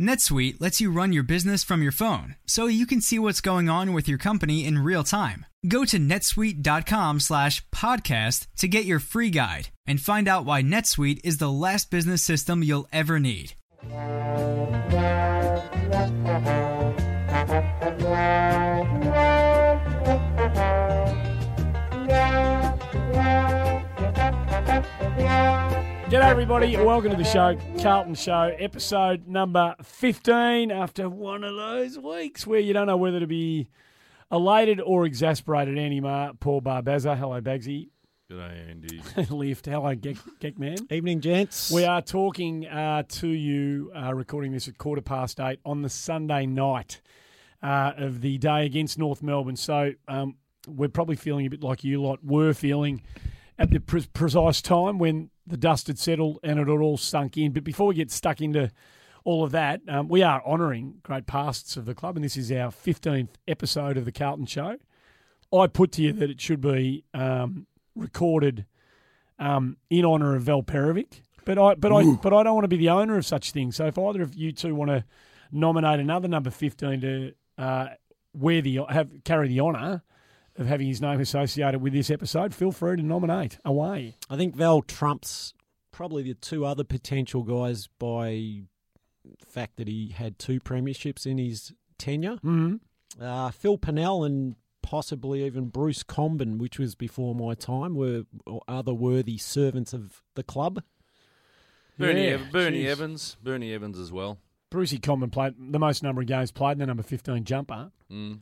NetSuite lets you run your business from your phone, so you can see what's going on with your company in real time. Go to netsuite.com slash podcast to get your free guide and find out why NetSuite is the last business system you'll ever need. G'day, everybody. Welcome to the show, Carlton Show, episode number 15. After one of those weeks where you don't know whether to be elated or exasperated, Andy Maher, Paul Barbazza. Hello, Bagsy. G'day, Andy. Lift. Hello, Geek, Geek Man. Evening, gents. We are talking uh, to you, uh, recording this at quarter past eight on the Sunday night uh, of the day against North Melbourne. So um, we're probably feeling a bit like you lot were feeling at the pre- precise time when the dust had settled and it had all sunk in. But before we get stuck into all of that, um, we are honouring great pasts of the club, and this is our 15th episode of the Carlton Show. I put to you that it should be um, recorded um, in honour of Val Perovic, but I but I but I don't want to be the owner of such things. So if either of you two want to nominate another number 15 to uh, wear the have carry the honour of having his name associated with this episode, feel free to nominate away. I think Val trumps probably the two other potential guys by the fact that he had two premierships in his tenure. Mm-hmm. Uh, Phil Pennell and possibly even Bruce Comben, which was before my time, were other worthy servants of the club. Bernie, Yeah, Bernie. Evans. Bernie Evans as well. Brucey Comben played the most number of games played, in the number 15 jumper, Mm.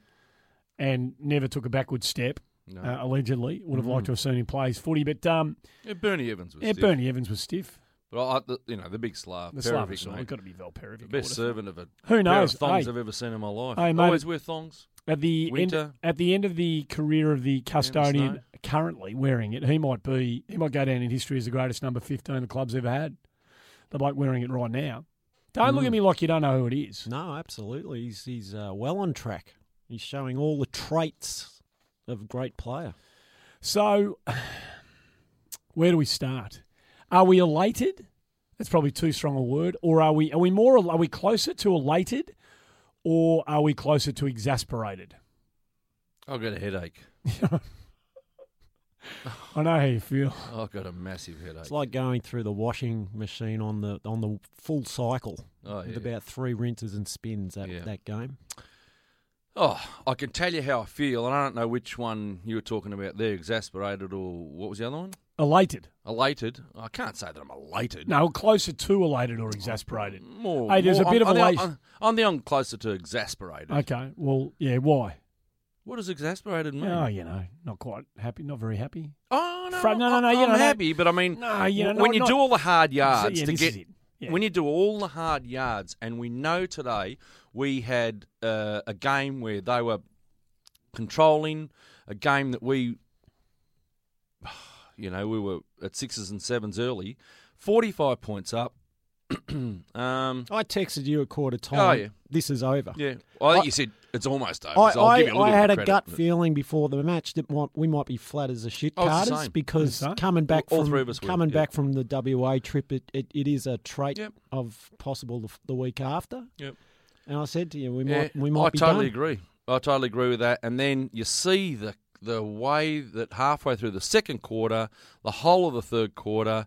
And never took a backward step, No. uh, allegedly. Would have liked to have seen him play his footy, but um, yeah, Bernie Evans was yeah, stiff. Bernie Evans was stiff. But I, the, you know, the big Slav. The Perovic, Slavic side, got to be Val Perovic. The best servant of a Who pair knows? of thongs Hey. I've ever seen in my life. Hey, mate, Always wear thongs. At the end, Winter. at the end of the career of the custodian snow. currently wearing it, he might be he might go down in history as the greatest number 15 the club's ever had. The bloke wearing it right now. Don't look at me like you don't know who it is. No, absolutely. He's, he's uh, well on track. He's showing all the traits of a great player. So, where do we start? Are we elated? That's probably too strong a word. Or are we? Are we more? Are we closer to elated, or are we closer to exasperated? I've got a headache. I know how you feel. I've got a massive headache. It's like going through the washing machine on the on the full cycle oh, with about three rinses and spins that, Yeah. that game. Oh, I can tell you how I feel, and I don't know which one you were talking about there, exasperated or what was the other one? Elated? Elated. I can't say that I'm elated. No, closer to elated or exasperated. Mm, more, Hey, there's a bit I'm, of elation. I'm, I'm the I'm closer to exasperated. Okay. Well, yeah. Why? What does exasperated mean? Oh, you know, not quite happy. Not very happy. Oh no, Fra- no, no, no, I'm, you know, happy, but I mean, No, you know, when not- you not- do all the hard yards yeah, to get. Yeah. when you do all the hard yards, and we know today we had uh, a game where they were controlling a game that we, you know, we were at sixes and sevens early, forty-five points up. um, I texted you a quarter time. Oh, yeah. This is over. yeah, well, I think I- you said it's almost over. I, so I'll I, give you a little I had a gut feeling before the match that might, we might be flat as a shit Oh, it's the carters same. because It's the coming back All from three of us were, coming yeah. back from the WA trip, it, it, it is a trait Yep. of possible the, the week after. Yep. And I said to you, we Yeah, might we might I be totally done. agree. I totally agree with that. And then you see the the way that halfway through the second quarter, the whole of the third quarter,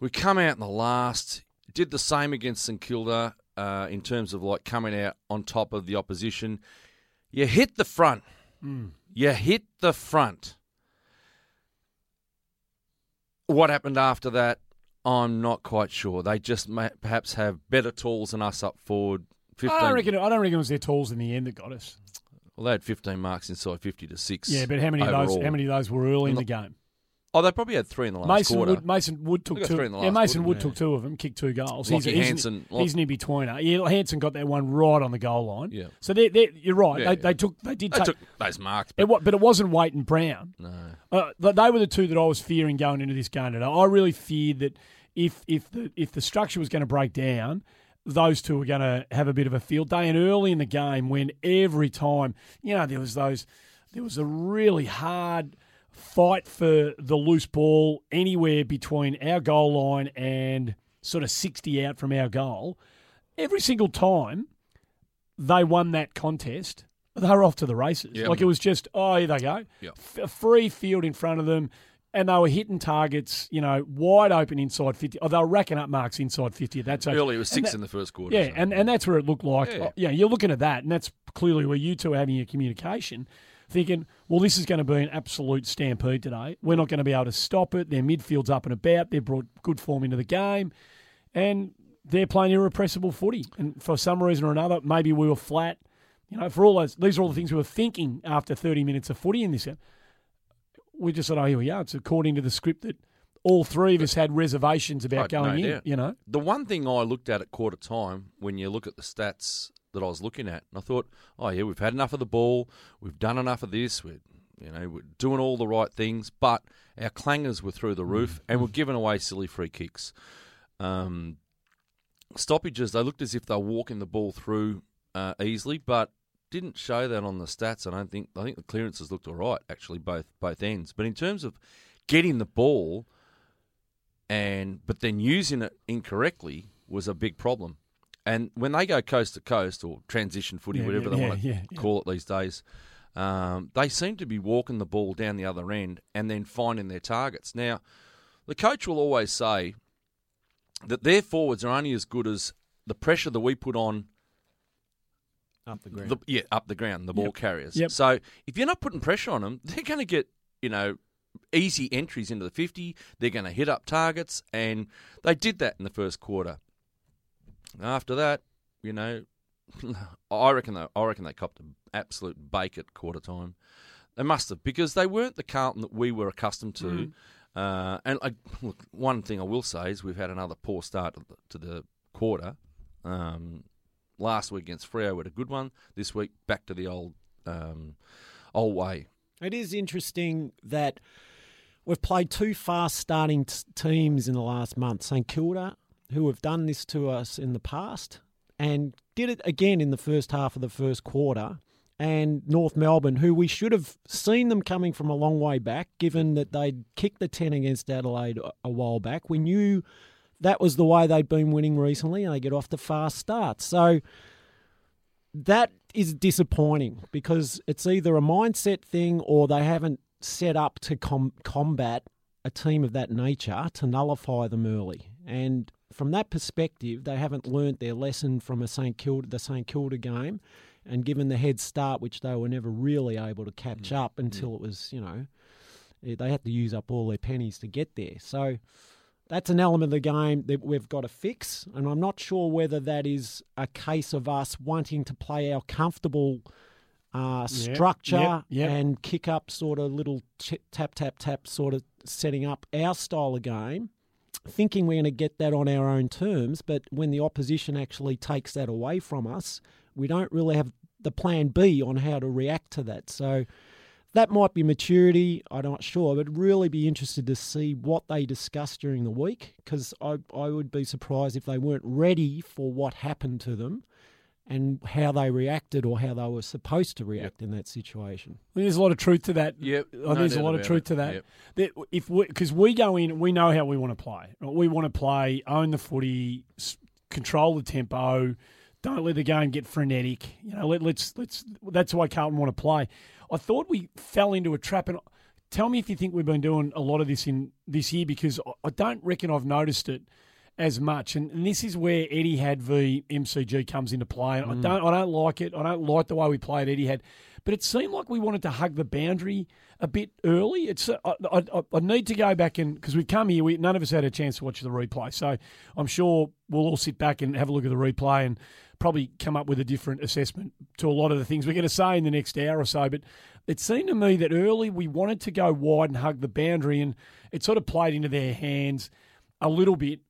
we come out in the last. Did the same against St Kilda uh, in terms of like coming out on top of the opposition. You hit the front. You hit the front. What happened after that? I'm not quite sure. They just may, perhaps have better tools than us up forward. 15, I don't reckon. I don't reckon it was their tools in the end that got us. Well, they had 15 marks inside 50 to six. Yeah, but how many of those? How many of those were early in the game? Oh, they probably had three in the last Mason quarter. Wood. Mason Wood took two. three in the yeah, Mason quarter, Wood yeah. took two of them, kicked two goals. Lachie he's, Hansen- He's, he's an in betweener. Yeah, Hansen got that one right on the goal line. Yeah. So they, they, you're right. Yeah, they, yeah. they took. They did They take. took those marks, but wa- but it wasn't Waite and Brown. no. Uh, they were the two that I was fearing going into this game today. I really feared that if if the if the structure was going to break down, those two were going to have a bit of a field day. And early in the game, when every time you know there was those, there was a really hard fight for the loose ball anywhere between our goal line and sort of sixty out from our goal. Every single time they won that contest, they were off to the races. Yeah. Like it was just, oh, here they go. F- a free field in front of them. And they were hitting targets, you know, wide open inside 50. Oh, they were racking up marks inside 50 at that stage. Early it was six that- in the first quarter. Yeah, so- and, and that's where it looked like, Yeah. yeah. yeah, you're looking at that, and that's clearly where you two are having your communication, thinking, well, this is going to be an absolute stampede today. We're not going to be able to stop it. Their midfield's up and about. They've brought good form into the game, and they're playing irrepressible footy. And for some reason or another, maybe we were flat. You know, for all those, these are all the things we were thinking after 30 minutes of footy in this game. We just said, oh, here we are. It's according to the script that all three of us had reservations about Oh, no going in, doubt. you know. The one thing I looked at at quarter time, when you look at the stats that I was looking at, and I thought, oh yeah, we've had enough of the ball, we've done enough of this, we're you know we're doing all the right things, but our clangers were through the roof, and we're giving away silly free kicks. Um, stoppages, they looked as if they were walking the ball through uh, easily, but didn't show that on the stats. I don't think. I think the clearances looked all right, actually, both both ends. But in terms of getting the ball and but then using it incorrectly was a big problem. And when they go coast to coast or transition footy, Yeah, whatever yeah, they yeah, want to yeah, yeah. call it these days, um, they seem to be walking the ball down the other end and then finding their targets. Now, the coach will always say that their forwards are only as good as the pressure that we put on Up the ground. the, yeah, up the ground, the ball carriers. Yep. So if you're not putting pressure on them, they're going to get, you know, easy entries into the 50. They're going to hit up targets, and they did that in the first quarter. After that, you know, I reckon they, I reckon they copped an absolute bake at quarter time. They must have because they weren't the Carlton that we were accustomed to. Mm. Uh, and I, look, one thing I will say is we've had another poor start to the, to the quarter. Um, last week against Freo we had a good one. This week back to the old um, old way. It is interesting that we've played two fast starting t- teams in the last month. St Kilda, who have done this to us in the past, and did it again in the first half of the first quarter. And North Melbourne, who we should have seen them coming from a long way back, given that they'd kicked the 10 against Adelaide a- while back. We knew that was the way they'd been winning recently, and they get off to fast starts. So that is disappointing because it's either a mindset thing or they haven't set up to com- combat a team of that nature to nullify them early. And from that perspective, they haven't learnt their lesson from a St Kilda, the St Kilda game, and given the head start, which they were never really able to catch up until it was, you know, eh, they had to use up all their pennies to get there. So that's an element of the game that we've got to fix. And I'm not sure whether that is a case of us wanting to play our comfortable uh, Yep, structure yep, yep. and kick up sort of little ch- tap, tap, tap, sort of setting up our style of game, thinking we're going to get that on our own terms. But when the opposition actually takes that away from us, we don't really have the plan B on how to react to that. So that might be maturity. I'm not sure, but really be interested to see what they discuss during the week because I, I would be surprised if they weren't ready for what happened to them and how they reacted or how they were supposed to react in that situation. There's a lot of truth to that. Yep, no there's a lot of truth it. to that. Yep. That if because we, go in, we know how we want to play. We want to play, own the footy, control the tempo. Don't let the game get frenetic. You know, let, let's let's. That's why Carlton want to play. I thought we fell into a trap, and tell me if you think we've been doing a lot of this in this year because I- I don't reckon I've noticed it as much. And, and this is where Etihad v MCG comes into play. And I don't I don't like it. I don't like the way we played Etihad. But it seemed like we wanted to hug the boundary a bit early. It's uh, I, I, I need to go back and because we've come here, we none of us had a chance to watch the replay. So I'm sure we'll all sit back and have a look at the replay and probably come up with a different assessment to a lot of the things we're going to say in the next hour or so. But it seemed to me that early we wanted to go wide and hug the boundary, and it sort of played into their hands a little bit.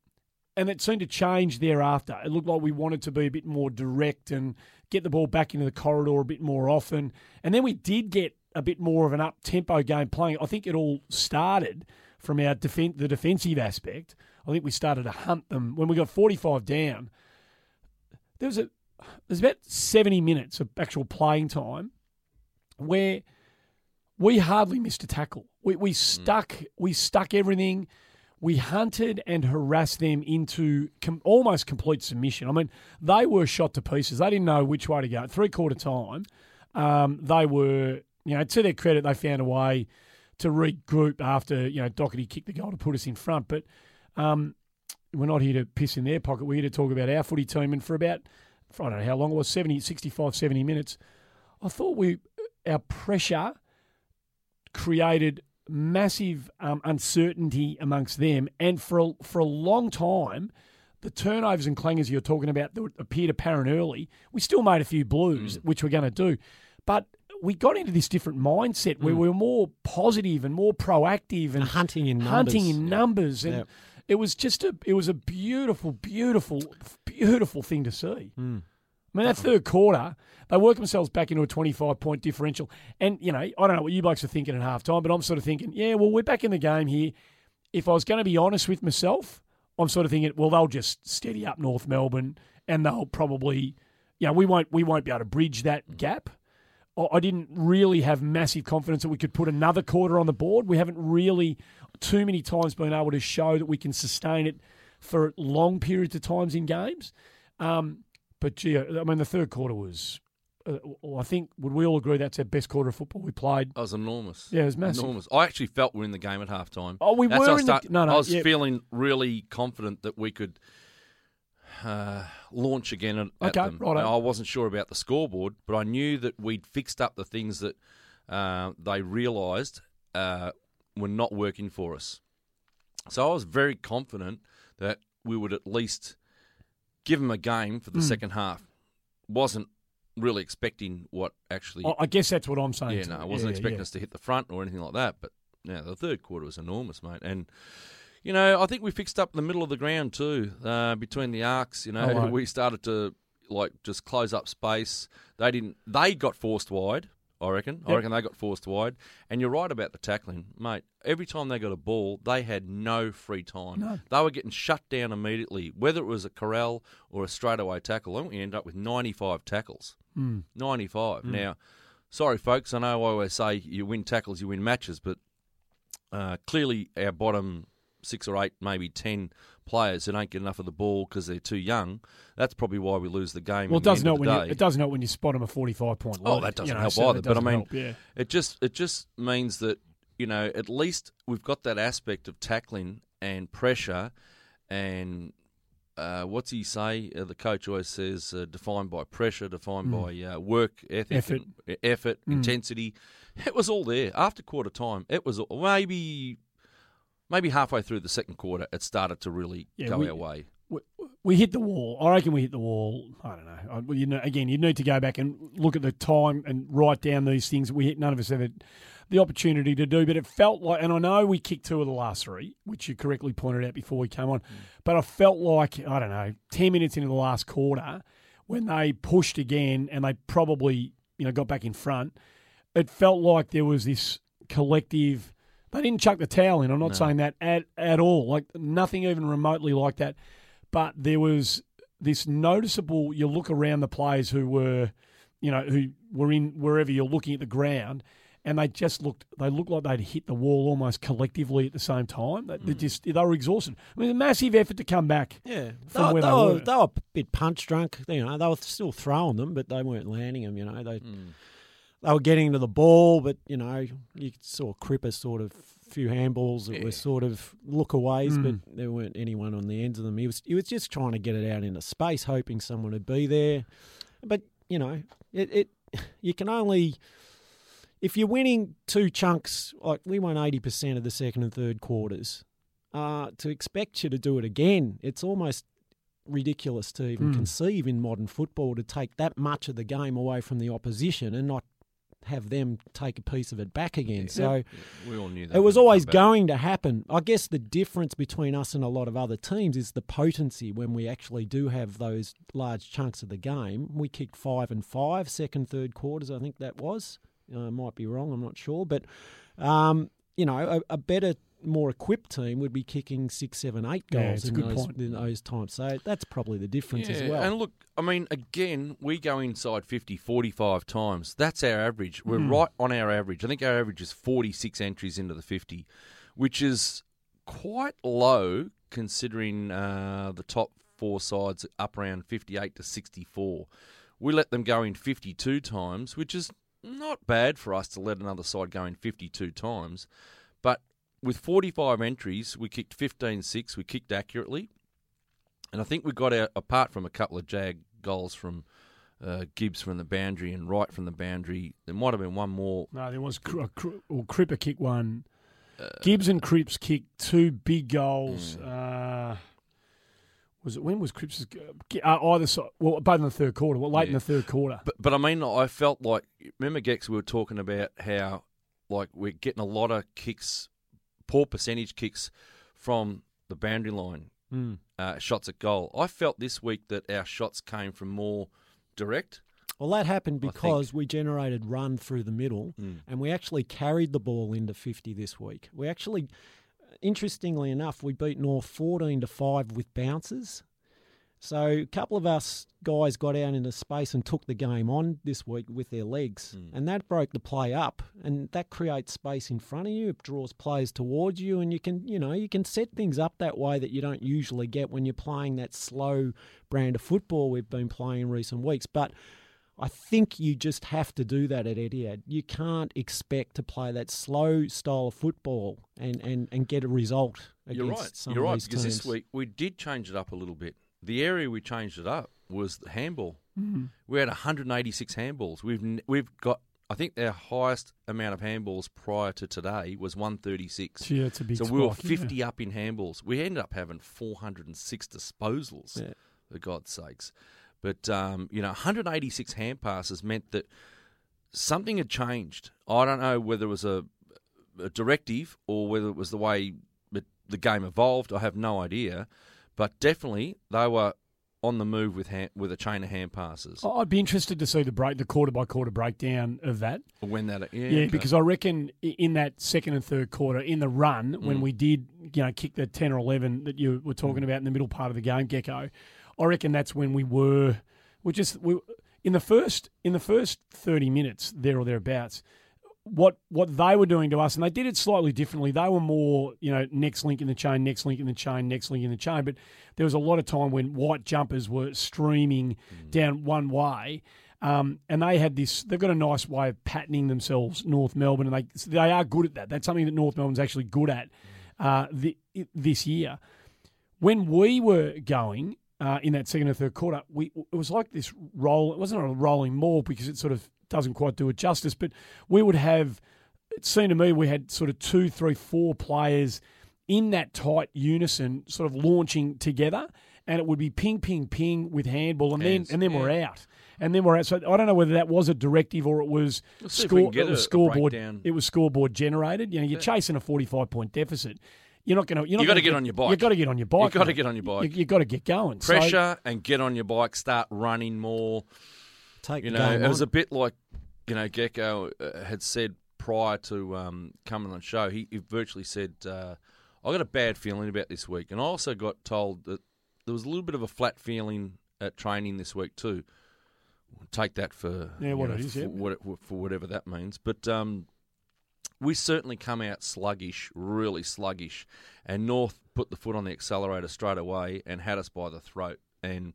And it seemed to change thereafter. It looked like we wanted to be a bit more direct and get the ball back into the corridor a bit more often. And then we did get a bit more of an up tempo game playing. I think it all started from our defen- the defensive aspect. I think we started to hunt them when we got 45 down. There was a there's about 70 minutes of actual playing time where we hardly missed a tackle. We, we hmm. stuck we stuck everything. We hunted and harassed them into com- almost complete submission. I mean, they were shot to pieces. They didn't know which way to go. Three quarter time, um, they were you know to their credit, they found a way to regroup after you know Docherty kicked the goal to put us in front. But um, we're not here to piss in their pocket. We're here to talk about our footy team. And for about I don't know how long it was 70, 65, 70 minutes, I thought we our pressure created massive um, uncertainty amongst them, and for a, for a long time, the turnovers and clangers you're talking about that appeared apparent early, we still made a few blues, which we're going to do, but we got into this different mindset where we were more positive and more proactive and hunting in hunting numbers. in numbers, and Yep. it was just a it was a beautiful, beautiful, beautiful thing to see. Hmm. I mean, that third quarter, they work themselves back into a 25 point differential. And, you know, I don't know what you blokes are thinking at half time, but I'm sort of thinking, yeah, well, we're back in the game here. If I was going to be honest with myself, I'm sort of thinking, well, they'll just steady up North Melbourne and they'll probably, you know, we won't, we won't be able to bridge that gap. I I didn't really have massive confidence that we could put another quarter on the board. We haven't really too many times been able to show that we can sustain it for long periods of times in games. Um, but gee, I mean, the third quarter was. Uh, I think would we all agree that's our best quarter of football we played. That was enormous. Yeah, it was massive. Enormous. I actually felt we were in the game at half time. Oh, we That's were I in the- no, no, I was yeah. feeling really confident that we could uh, launch again at, at Okay, them. righto. Now, I wasn't sure about the scoreboard, but I knew that we'd fixed up the things that uh, they realised uh, were not working for us. So I was very confident that we would at least give them a game for the Hmm. second half. Wasn't really expecting what actually I- I guess that's what I'm saying. yeah, no, I wasn't Yeah, expecting yeah. us to hit the front or anything like that. But yeah, the third quarter was enormous, mate. And you know, I think we fixed up the middle of the ground too, uh, between the arcs. You know, right. we started to like just close up space. They didn't. They got forced wide. I reckon. I reckon they got forced wide. And you're right about the tackling, mate. Every time they got a ball, they had no free time. No. They were getting shut down immediately, whether it was a corral or a straightaway tackle. I think we ended up with 95 tackles. Hmm. 95. Now, sorry, folks, I know I always say you win tackles, you win matches, but uh, clearly our bottom six or eight, maybe 10 players who don't get enough of the ball because they're too young, that's probably why we lose the game. Well, it doesn't help when you it doesn't help when you spot them a 45 point. Oh, that doesn't you know, help so either. it But I mean, help, yeah. it just it just means that you know at least we've got that aspect of tackling and pressure, and uh, what's he say? Uh, the coach always says uh, defined by pressure, defined by uh, work ethic. Effort. and- effort, Mm. intensity. It was all there after quarter time. It was all- maybe maybe halfway through the second quarter, it started to really Yeah, go we- our way. we, we hit the wall. I reckon we hit the wall. I don't know. I, well, you know. Again, you need to go back and look at the time and write down these things we hit. None of us ever the opportunity to do, but it felt like, and I know we kicked two of the last three, which you correctly pointed out before we came on, mm. but I felt like I don't know, ten minutes into the last quarter when they pushed again and they probably you know got back in front. It felt like there was this collective. They didn't chuck the towel in. I'm not saying that at, at all. Like nothing even remotely like that. But there was this noticeable. You look around the players who were, you know, who were in wherever you're looking at the ground, and they just looked. They looked like they'd hit the wall almost collectively at the same time. They, they hmm. just they were exhausted. I mean, a massive effort to come back. Yeah, From they, where they, they were, were. they were a bit punch drunk. You know, they were still throwing them, but they weren't landing them. You know, they hmm. They were getting to the ball, but you know, you saw Cripper sort of few handballs that Yeah. were sort of lookaways, Mm. but there weren't anyone on the ends of them. He was he was just trying to get it out into space, hoping someone would be there. But you know, it, it you can only if you're winning two chunks like we won eighty percent of the second and third quarters. Uh, to expect you to do it again, it's almost ridiculous to even Mm. conceive in modern football to take that much of the game away from the opposition and not have them take a piece of it back again. So We all knew that. it was always going to happen. I guess the difference between us and a lot of other teams is the potency when we actually do have those large chunks of the game. We kicked five and five, second, third quarters, I think that was. Uh, might be wrong, I'm not sure. But, um, you know, a, a better, more equipped team would be kicking six, seven, eight goals it's a in, good those, point. in those times. So that's probably the difference as well. And look, I mean, again, we go inside 50, 45 times. That's our average. We're Hmm. right on our average. I think our average is 46 entries into the 50, which is quite low considering uh, the top four sides up around 58 to 64. We let them go in 52 times, which is not bad for us to let another side go in 52 times. But with 45 entries, we kicked 15 6, we kicked accurately. And I think we got out, apart from a couple of jag goals from uh, Gibbs from the boundary and Wright from the boundary, there might have been one more. No, there was Cri- Cri- well, Cripper kicked one. Uh, Gibbs and Cripps kicked two big goals. Mm. Uh, was it when was Cripps uh, either side? Well, both in the third quarter. Well, late in the third quarter. But, but I mean, I felt like, remember, Gex, we were talking about how, like, we're getting a lot of kicks, poor percentage kicks from the boundary line, Mm. uh, shots at goal. I felt this week that our shots came from more direct. Well, that happened because we generated run through the middle, Mm. and we actually carried the ball into fifty this week. We actually, interestingly enough, we beat North fourteen to five with bounces. So a couple of us guys got out into space and took the game on this week with their legs, Mm. and that broke the play up, and that creates space in front of you. It draws players towards you, and you can, you know, you can set things up that way that you don't usually get when you're playing that slow brand of football we've been playing in recent weeks. But I think you just have to do that at Etihad. You can't expect to play that slow style of football and, and, and get a result against You're right. some You're of right these because teams. this week we did change it up a little bit. The area we changed it up was the handball. Mm. We had 186 handballs. We've we've got I think our highest amount of handballs prior to today was 136. Yeah, it's a big so we were spike, yeah. 50 up in handballs. We ended up having 406 disposals. Yeah. For God's sakes. But um, you know, 186 hand passes meant that something had changed. I don't know whether it was a, a directive or whether it was the way the game evolved. I have no idea. But definitely, they were on the move with hand, with a chain of hand passes. I'd be interested to see the break, the quarter by quarter breakdown of that. When that, yeah, Yeah, okay. because I reckon in that second and third quarter, in the run, when Mm. we did, you know, kick the ten or eleven that you were talking Mm. about in the middle part of the game, Gecko, I reckon that's when we were, we just we in the first in the first thirty minutes there or thereabouts. What what they were doing to us, and they did it slightly differently. They were more, you know, next link in the chain, next link in the chain, next link in the chain. But there was a lot of time when white jumpers were streaming down one way. Um, and they had this. They've got a nice way of patterning themselves, North Melbourne, and they they are good at that. That's something that North Melbourne's actually good at uh, the, this year. When we were going uh, in that second or third quarter, we it was like this roll. It wasn't a rolling maul because it sort of doesn't quite do it justice. But we would have. It seemed to me we had sort of two, three, four players in that tight unison, sort of launching together, and it would be ping, ping, ping with handball, and Hands, then and then we're out, and then we're out. So I don't know whether that was a directive or it was Let's see if we score, it was a- a scoreboard. breakdown. It was scoreboard generated. You know, you're chasing a 45 point deficit. You're not going to. You're not You gotta gonna get on your bike. You've got to get on your bike. You've gotta get on your bike. You, have got to get going. So- pressure and get on your bike, start running more. Take You the know, game it was a bit like you know Gecko uh, had said prior to um, coming on the show. He, he virtually said, uh, "I got a bad feeling about this week," and I also got told that there was a little bit of a flat feeling at training this week too. Take that for Yeah, what know, it is, for, yeah. what, for whatever that means, but. Um, we certainly come out sluggish, really sluggish, and North put the foot on the accelerator straight away and had us by the throat. And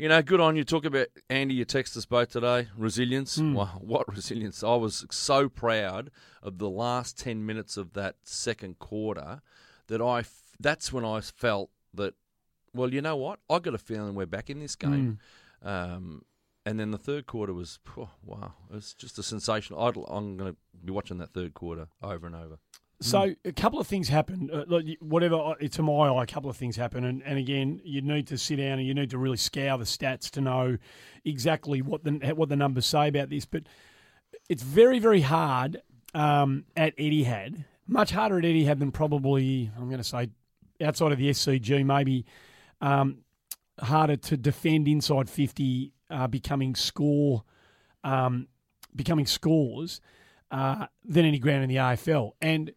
You know, good on you. Talk about Andy. You text us both today. Resilience. Hmm. Wow, what resilience! I was so proud of the last ten minutes of that second quarter that I. f- That's when I felt that. Well, you know what? I got a feeling we're back in this game. Hmm. Um, and then the third quarter was phew, wow. It was just a sensational. I'd, I'm going to be watching that third quarter over and over. So a couple of things happen. Uh, whatever uh, to my eye, a couple of things happen, and, and again, you need to sit down and you need to really scour the stats to know exactly what the what the numbers say about this. But it's very very hard um, at Etihad, much harder at Etihad than probably I'm going to say outside of the SCG, maybe um, harder to defend inside 50, uh, becoming score, um, becoming scores uh, than any ground in the AFL. And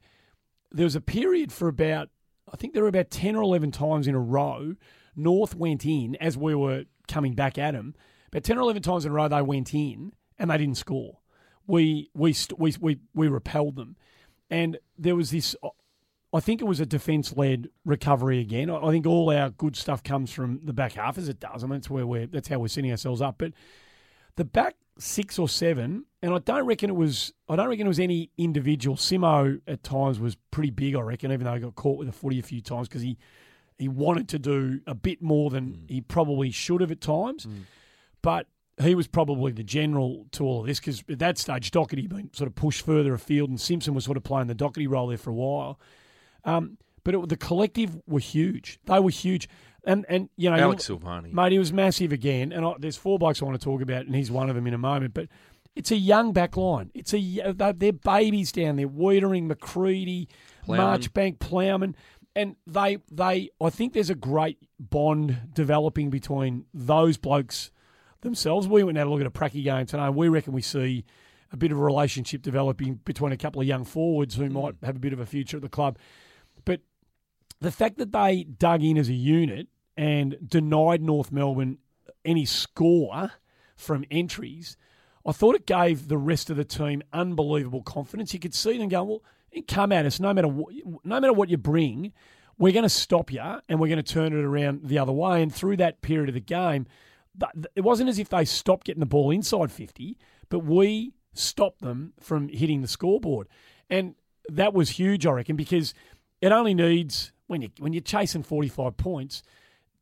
there was a period for about, I think there were about 10 or 11 times in a row, North went in as we were coming back at them. About 10 or 11 times in a row, they went in and they didn't score. We, we, we, we, we repelled them. And there was this, uh, I think it was a defence led recovery again. I I think all our good stuff comes from the back half, as it does. I mean, that's where we're, that's how we're setting ourselves up. But the back six or seven, and I don't reckon it was. I don't reckon it was any individual. Simo at times was pretty big. I reckon, even though he got caught with a footy a few times because he he wanted to do a bit more than he probably should have at times. But he was probably the general to all of this because at that stage Docherty had been sort of pushed further afield, and Simpson was sort of playing the Docherty role there for a while. Um, but it, the collective were huge. They were huge, and and you know Alex Silvagni. Mate, he was massive again. And I, there's four blokes I want to talk about, and he's one of them in a moment. But it's a young back line. It's a uh, they're, they're babies down there. Weitering, McCready, Plowman. Marchbank, Plowman, and they they. I think there's a great bond developing between those blokes themselves. We went out a look at a pracky game today. and We reckon we see a bit of a relationship developing between a couple of young forwards who mm. might have a bit of a future at the club. But the fact that they dug in as a unit and denied North Melbourne any score from entries, I thought it gave the rest of the team unbelievable confidence. You could see them going, well, come at us no matter what, no matter what you bring, we're going to stop you and we're going to turn it around the other way. And through that period of the game, it wasn't as if they stopped getting the ball inside 50, but we stopped them from hitting the scoreboard. And that was huge, I reckon, because it only needs when you when you're chasing 45 points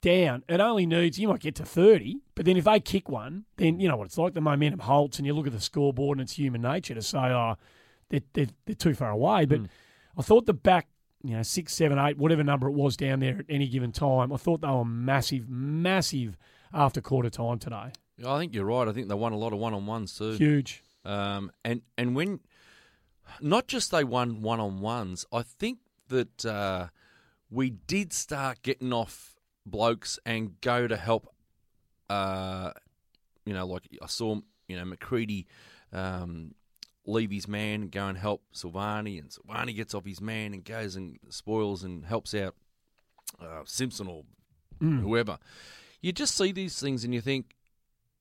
down, it only needs you might get to 30, but then if they kick one, then you know what it's like. The momentum halts, and you look at the scoreboard, and it's human nature to say, "Oh, they're they're, they're too far away." But I thought the back, you know, six, seven, eight, whatever number it was down there at any given time, I thought they were massive, massive after quarter time today. I think you're right. I think they won a lot of one on ones too. Huge. Um, and and when not just they won one on ones, I think that uh, we did start getting off blokes and go to help. Uh, you know, like I saw, you know, McCready um, leave his man and go and help Silvagni, and Silvagni gets off his man and goes and spoils and helps out uh, Simpson or whoever. You just see these things and you think,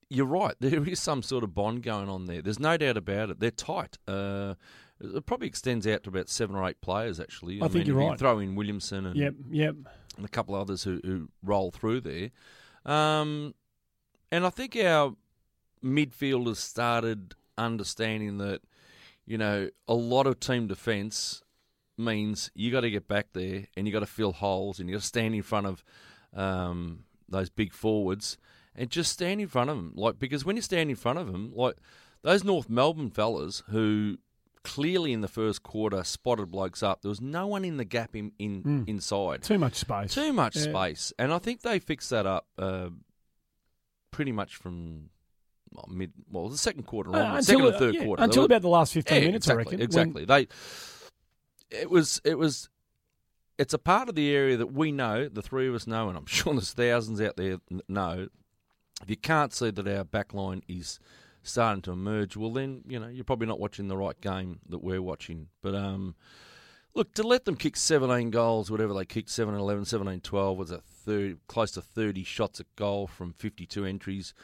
you're right. There is some sort of bond going on there. There's no doubt about it. They're tight. Uh, it probably extends out to about seven or eight players, actually. I think mean, you're if you right. throw in Williamson and, Yep, yep. and a couple of others who, who roll through there. Um, and I think our midfielders started understanding that, you know, a lot of team defence means you got to get back there and you got to fill holes and you got to stand in front of um, those big forwards and just stand in front of them. Like because when you stand in front of them, like those North Melbourne fellas who clearly in the first quarter spotted blokes up, there was no one in the gap in, in inside. Too much space. Too much Yeah. space, and I think they fixed that up uh, pretty much from well, mid, well, the second quarter Uh, on, second and third yeah, quarter. Until were- about the last 15 yeah, minutes, exactly, I reckon. when- Exactly. They. It was. It was. It's a part of the area that we know, the three of us know, and I'm sure there's thousands out there know. If you can't see that our backline is starting to emerge, well, then you know you're probably not watching the right game that we're watching. But um, look, to let them kick 17 goals, whatever they kicked, 17, 11, 17, 12, was a third, close to 30 shots at goal from 52 entries.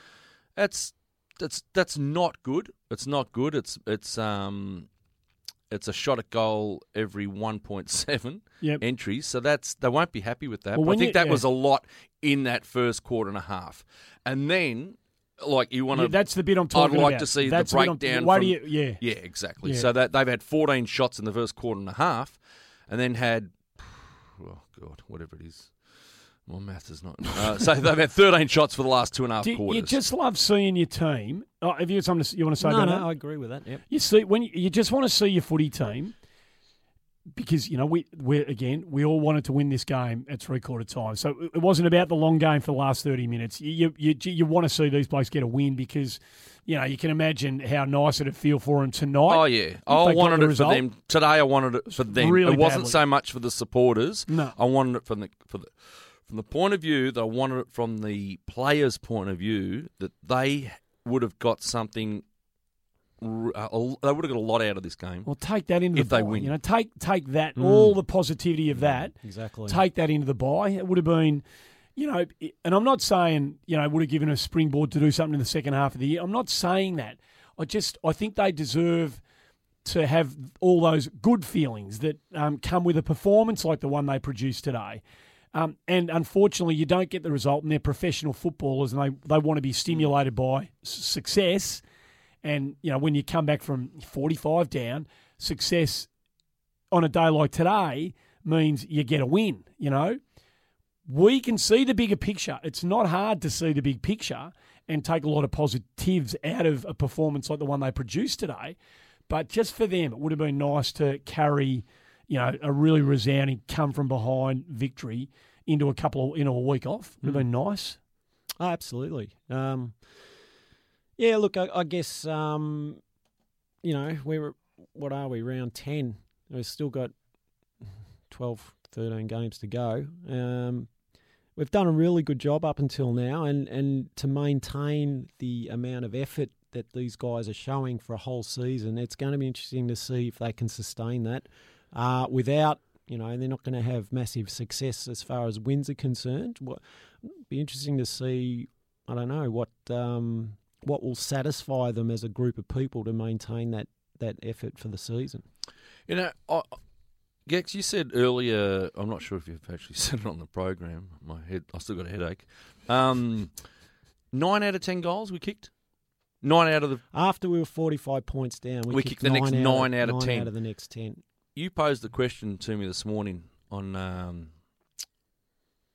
That's that's that's not good. It's not good. It's it's um it's a shot at goal every 1.7 Yep. entries. So that's they won't be happy with that. Well, I think you- that yeah. was a lot in that first quarter and a half. And then, like you want Yeah, to, that's the bit I'm talking I'd like about. to see That's the breakdown. why do you- yeah. yeah, exactly. Yeah. So that they've had 14 shots in the first quarter and a half, and then had, oh god, whatever it is. My math is not. Uh, so they've had 13 shots for the last two and a half Do you- quarters. you just love seeing your team. Oh, have you got something to, you want to say no, about no, that? I agree with that. Yep. You see, when you, you just want to see your footy team, because you know we we again we all wanted to win this game at three quarter time, so it- it wasn't about the long game for the last thirty minutes. You you you, you want to see these blokes get a win because you know you can imagine how nice it'd feel for them tonight. Oh yeah, I wanted the it result. for them today. I wanted it for them. Really it wasn't badly. so much for the supporters. No. I wanted it from the for the from the point of view that I wanted it from the players' point of view that they would have got something. Uh, they would have got a lot out of this game. Well, take that into If the they buy. win. You know, take take that all the positivity of that. Exactly. take that into the buy. It would have been, you know, and I'm not saying, you know, it would have given a springboard to do something in the second half of the year. I'm not saying that. I just, I think they deserve to have all those good feelings that um, come with a performance like the one they produced today. Um, and unfortunately, you don't get the result, and they're professional footballers, and they, they want to be stimulated by s- success. And, you know, when you come back from 45 down, success on a day like today means you get a win, you know. We can see the bigger picture. It's not hard to see the big picture and take a lot of positives out of a performance like the one they produced today. But just for them, it would have been nice to carry, you know, a really resounding come from behind victory into a couple of into a week off. Would have been nice. Oh, absolutely. Um, yeah, look, I, I guess um, you know we were. What are we? Round ten. We've still got 12, 13 games to go. Um, we've done a really good job up until now, and and to maintain the amount of effort that these guys are showing for a whole season, it's going to be interesting to see if they can sustain that uh, without. You know, they're not going to have massive success as far as wins are concerned. What be interesting to see I don't know what um, what will satisfy them as a group of people to maintain that, that effort for the season. You know, I, Gex, you said earlier. I'm not sure if you've actually said it on the program. My head, I still got a headache. Um, nine out of ten goals we kicked. Nine out of the. After we were forty five points down, we, We kicked kicked the next nine nine out out of nine 10. out of the next ten. You posed the question to me this morning on um,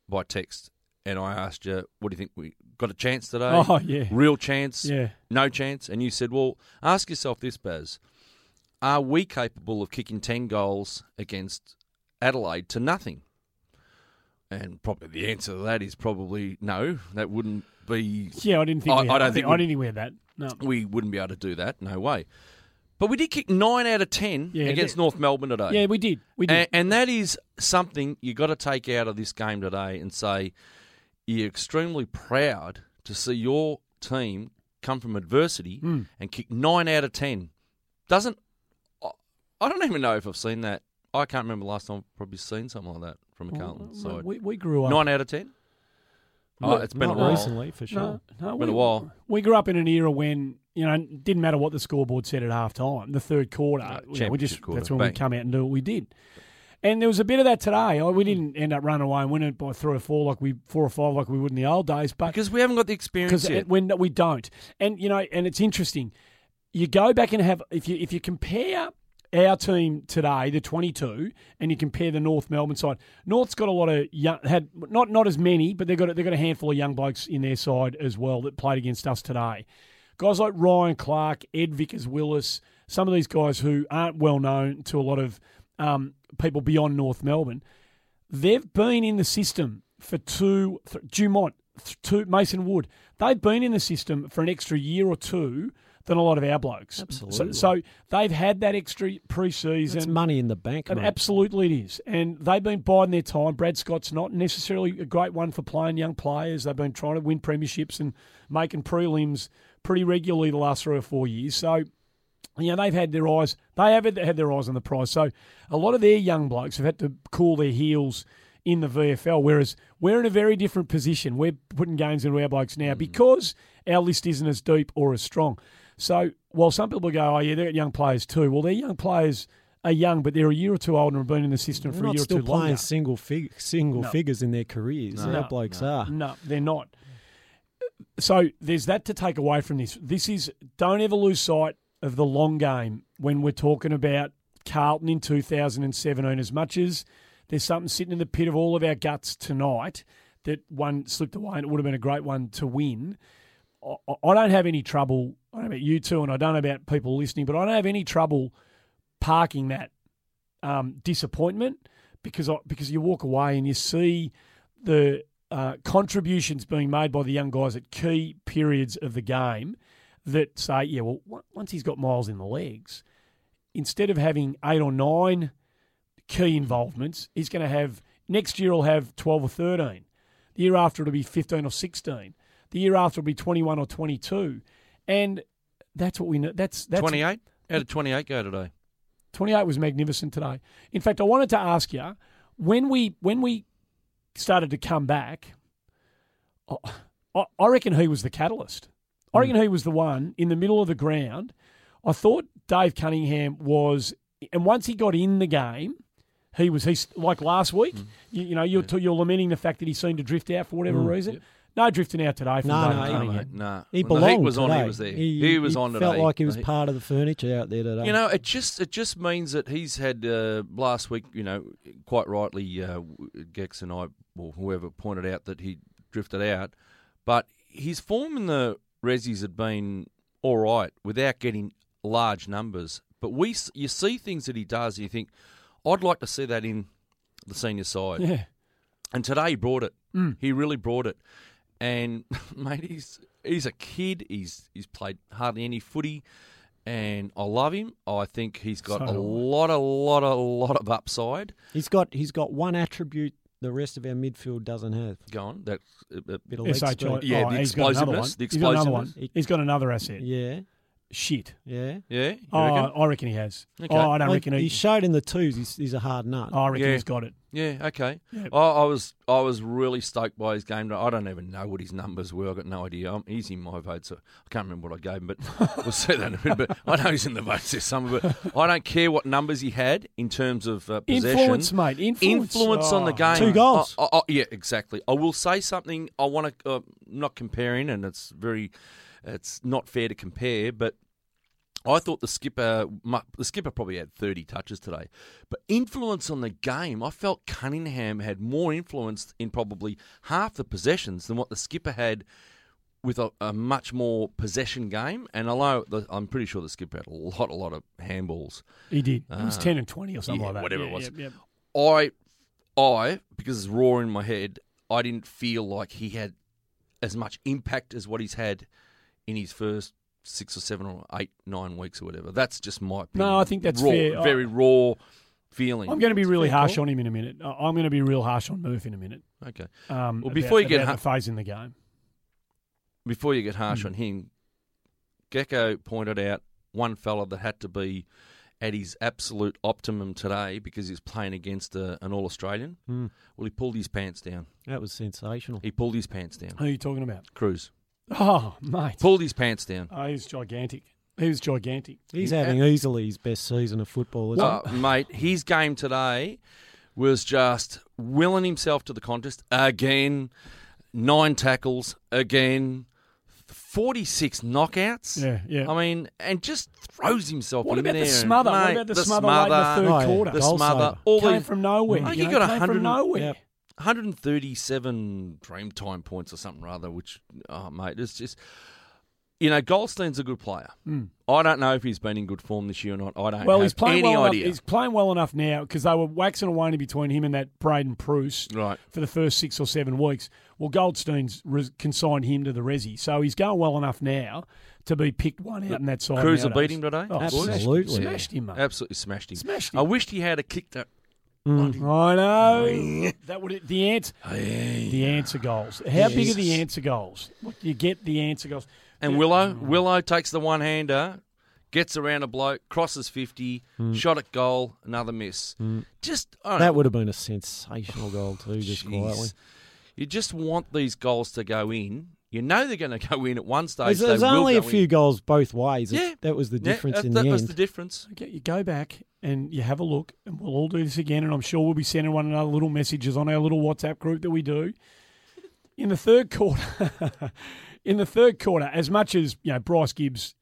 by text, and I asked you, "What do you think we got a chance today? Oh yeah, Real chance? yeah. No chance?" And you said, "Well, ask yourself this, Baz: Are we capable of kicking ten goals against Adelaide to nothing?" And probably the answer to that is probably no. That wouldn't be. Yeah, I didn't think. I- I don't think I we- didn't think we had that. No. We wouldn't be able to do that. No way. But we did kick nine out of ten Yeah, against North Melbourne today. Yeah, we did. We did. And, and that is something you got to take out of this game today and say you're extremely proud to see your team come from adversity Hmm. and kick nine out of ten. Doesn't I- I don't even know if I've seen that. I can't remember the last time I've probably seen something like that from a Carlton Well, side. we, we grew up. Nine out of ten. Oh, it's been a while. recently, for sure. No, no, Been we, a while. We grew up in an era when you know it didn't matter what the scoreboard said at half time. The third quarter, No, you know, we just quarter, that's when bang. we come out and do what we did. And there was a bit of that today. We didn't end up running away and winning it by three or four like we four or five like we would in the old days, but Because we haven't got the experience yet. when we don't, and you know, and it's interesting. You go back and have if you if you compare our team today, the twenty two, and you compare the North Melbourne side. North's got a lot of young, had not not as many, but they've got they've got a handful of young blokes in their side as well that played against us today. Guys like Ryan Clarke, Ed Vickers Willis, some of these guys who aren't well known to a lot of um, people beyond North Melbourne they've been in the system for two, th- Dumont, th- two, Mason Wood. They've been in the system for an extra year or two than a lot of our blokes. Absolutely. So, so they've had that extra pre-season. It's money in the bank, And mate. absolutely it is. And they've been biding their time. Brad Scott's not necessarily a great one for playing young players. They've been trying to win premierships and making prelims pretty regularly the last three or four years. So, you know, they've had their eyes, they have had their eyes on the prize. So a lot of their young blokes have had to cool their heels in the VFL, whereas we're in a very different position. We're putting games into our blokes now hmm. because our list isn't as deep or as strong. So while some people go, oh, yeah, they're young players too, well, they're young players are young, but they're a year or two older and have been in the system They're for a year or still two playing single fig- single No. figures in their careers. No. Our No, blokes no. are. No, they're not. So there's that to take away from this. This is don't ever lose sight of the long game when we're talking about Carlton in 2017. As much as there's something sitting in the pit of all of our guts tonight that one slipped away and it would have been a great one to win. I, don't have any trouble. I don't know about you two, and I don't know about people listening, but I don't have any trouble parking that um, disappointment because I, because you walk away and you see the uh, contributions being made by the young guys at key periods of the game that say, yeah, well, on- once he's got miles in the legs, instead of having eight or nine key involvements, he's going to have next year. He'll have twelve or thirteen. The year after it'll be fifteen or sixteen. The year after it'll be twenty-one or twenty-two, and that's what we know. That's that's 28? How did 28 go today? 28 was magnificent today. In fact, I wanted to ask you when we when we started to come back. I- I, reckon he was the catalyst. I reckon hmm. he was the one in the middle of the ground. I thought Dave Cunningham was, and once he got in the game, he was he's like last week. Hmm. You, you know, you're you're lamenting the fact that he seemed to drift out for whatever hmm. reason. No drifting out today from No, Dave no, he- Cunningham. mate, nah. He When belonged the heat was on, he was there. He, was on today. Felt like he was The- part of the furniture out there today. You know, it just it just means that he's had uh, last week. You know, quite rightly, uh, Gex and I, or whoever pointed out that he drifted out, but his form in the Rezzies had been all right without getting large numbers. But we, you see things that he does, and you think, I'd like to see that in the senior side. Yeah. And today he brought it. Mm. He really brought it. And mate, he's he's a kid. He's he's played hardly any footy, and I love him. I think he's got So a lot, a lot, a lot of upside. he's got he's got one attribute the rest of our midfield doesn't have. Go on, that uh, uh, Bit of leg SHI speed. Yeah, the he's got another one. explosiveness, He's got another one. He's got another asset. Yeah, Shit. yeah. yeah. You Oh, reckon? I reckon he has. Okay. Oh, I don't Like, reckon he he. showed in the twos. He's, he's a hard nut. I reckon Yeah. he's got it. Yeah, okay. Yeah. I, I was I was really stoked by his game. I don't even know what his numbers were. I got no idea. Um he's in my votes. So I can't remember what I gave him, but we'll see that in a minute. But I know he's in the votes this summer. But I don't care what numbers he had in terms of uh, possession. Influence, mate. Influence. Influence on the Oh. game. Two goals. I- I- I- yeah, exactly. I will say something. I want to uh, not comparing, and it's very, it's not fair to compare, but. I thought the skipper, the skipper probably had 30 touches today, but influence on the game. I felt Cunningham had more influence in probably half the possessions than what the skipper had with a, a much more possession game. And although the, I'm pretty sure the skipper had a lot, a lot of handballs, He did. It was Ah. 10 and 20 or something Yeah, like that. whatever Yeah, it was. yeah. I, I because it's raw in my head, I didn't feel like he had as much impact as what he's had in his first six or seven or eight, nine weeks or whatever. That's just my opinion. No, I think that's raw, fair. Very raw feeling. I'm going to be really harsh call. on him in a minute. I- I'm going to be real harsh on Murph in a minute. Okay. Um, Well, about- before you get about ha- the phase in the game. Before you get harsh Hmm. on him, Gecko pointed out one fella that had to be at his absolute optimum today because he's playing against a, an All Australian. Hmm. Well, he pulled his pants down. That was sensational. He pulled his pants down. Who are you talking about? Cruz Oh, mate. pulled his pants down. Oh, he's gigantic. He was gigantic. He's having easily his best season of football. Isn't Uh, mate, his game today was just willing himself to the contest again. Nine tackles again, forty-six knockouts. Yeah, yeah. I mean, and just throws himself What in about there. the smother? what about the, smother, late in the third Oh, yeah. quarter? The Goal smother, saver. all came the from nowhere. I think you he know, got came 100 from nowhere. Yep. 137 dream time points or something rather, which, oh, mate, it's just. You know, Goldstein's a good player. Hmm. I don't know if he's been in good form this year or not. I don't. Well, have he's playing any well idea. enough. He's playing well enough now because they were waxing and waning between him and that Braden Preuss Right. for the first six or seven weeks. Well, Goldstein's res- consigned him to the resi, so he's going well enough now to be picked one out in that side. Cruz will nowadays. beat him today? Oh, Absolutely. smashed, smashed him, mate. Absolutely smashed him. Smashed him. I him. wished he had a kick kicked Mm. it. I know that would the answer. Oh, the answer goals. How big are the answer goals? Look, you get the answer goals. And Willow, mm. Willow takes the one hander, gets around a bloke, crosses fifty, mm. shot at goal, another miss. Just That know, would have been a sensational goal too, just jeez. quietly. You just want these goals to go in You know they're going to go in at one stage. There's, they there's will only a few in. goals both ways. Yeah. That was the Yeah, difference that, in that the was end. the difference. Okay, you go back and you have a look, and we'll all do this again. And I'm sure we'll be sending one another little messages on our little WhatsApp group that we do. In the third quarter, in the third quarter, as much as you know, Bryce Gibbs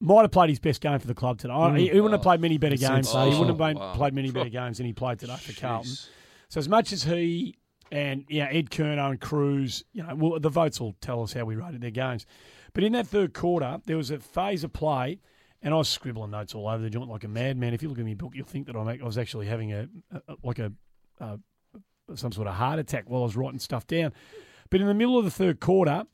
might have played his best game for the club today. Mm. He, he wouldn't have played many better games. He wouldn't have been, Wow. played many better games than he played today for Carlton. So as much as he and yeah, Ed Curnow and Cruz, you know, well, the votes will tell us how we rated their games. But in that third quarter, there was a phase of play, and I was scribbling notes all over the joint like a madman. If you look at my book, you'll think that I'm, I was actually having a, a like a, a some sort of heart attack while I was writing stuff down. But in the middle of the third quarter,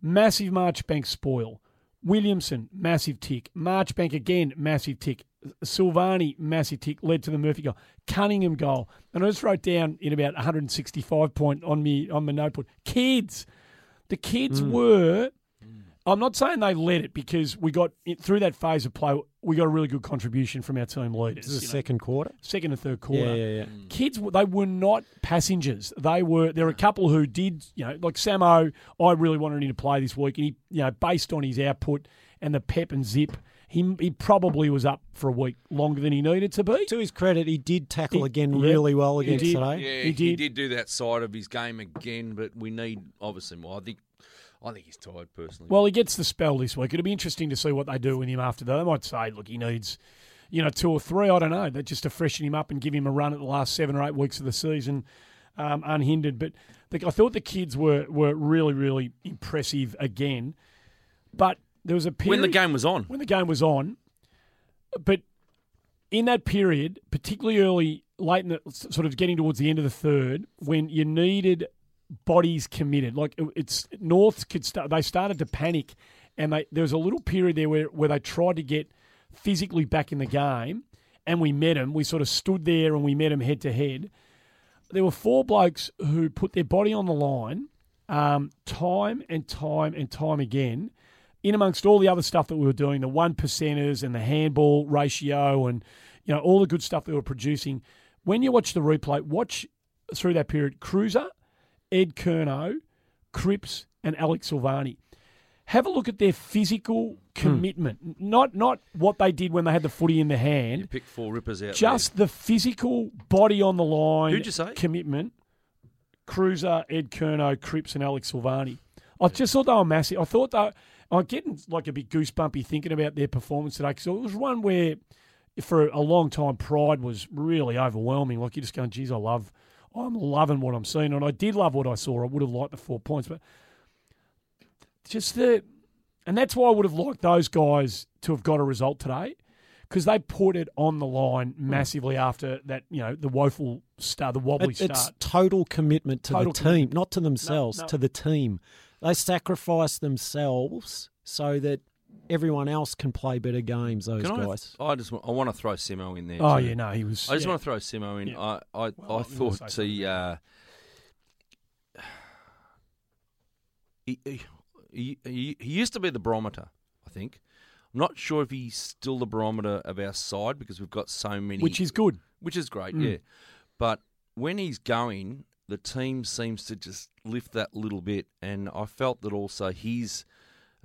massive Marchbank spoil. Williamson, massive tick. Marchbank again, massive tick. Silvagni, massive tick, led to the Murphy goal. Cunningham goal. And I just wrote down in about 165 point on me on my notebook. Kids. The kids hmm. were hmm. I'm not saying they led it because we got through that phase of play. We got a really good contribution from our team leaders. This is the you know, second quarter. second and third quarter Yeah, yeah, yeah. kids they were not passengers they were there were a couple who did you know like samo i really wanted him to play this week and he you know based on his output and the pep and zip he, he probably was up for a week longer than he needed to be To his credit, he did tackle He- again yeah, really well against did. today. Yeah, He he did. did. do that side of his game again, but we need obviously more. I think, I think he's tired personally. well he gets the spell this week it'll be interesting to see what they do with him after that they might say look he needs you know two or three i don't know that just to freshen him up and give him a run at the last seven or eight weeks of the season um, unhindered but the, i thought the kids were were really really impressive again but there was a period when the game was on, when the game was on. But in that period, particularly early, late in the sort of getting towards the end of the third, when you needed bodies committed, like it's North could start. They started to panic, and they there was a little period there where where they tried to get physically back in the game, and we met them. We sort of stood there and we met them head to head. There were four blokes who put their body on the line, um, time and time and time again in amongst all the other stuff that we were doing, the one percenters and the handball ratio and you know all the good stuff that we were producing. When you watch the replay, watch through that period Cruiser, Ed Curnow, Cripps, and Alex Silvagni. Have a look at their physical hmm. commitment, not not what they did when they had the footy in the hand, you pick four rippers out. just the physical body on the line. Who'd you say? Commitment. Cruiser, Ed Curnow, Cripps, and Alex Silvagni. I just thought they were massive. I thought they. I'm getting like a bit goosebumpy thinking about their performance today because it was one where, for a long time, pride was really overwhelming. Like you're just going, "Geez, I love, I'm loving what I'm seeing," and I did love what I saw. I would have liked the four points, but just the, and that's why I would have liked those guys to have got a result today because they put it on the line hmm. massively after that. You know, the woeful start, the wobbly It- it's start. total commitment to Total the team, not to themselves, no. to the team. They sacrifice themselves so that everyone else can play better games. Those Can I, guys. I just want, I want to throw Simo in there. Oh too. yeah, no, he was. I just yeah. want to throw Simo in. Yeah. I I, Well, I I'm gonna thought say he, uh, he, he he he he used to be the barometer. I think. I'm not sure if he's still the barometer of our side because we've got so many, which is good. which is great, Mm. yeah. But when he's going, the team seems to just lift that little bit, and I felt that also his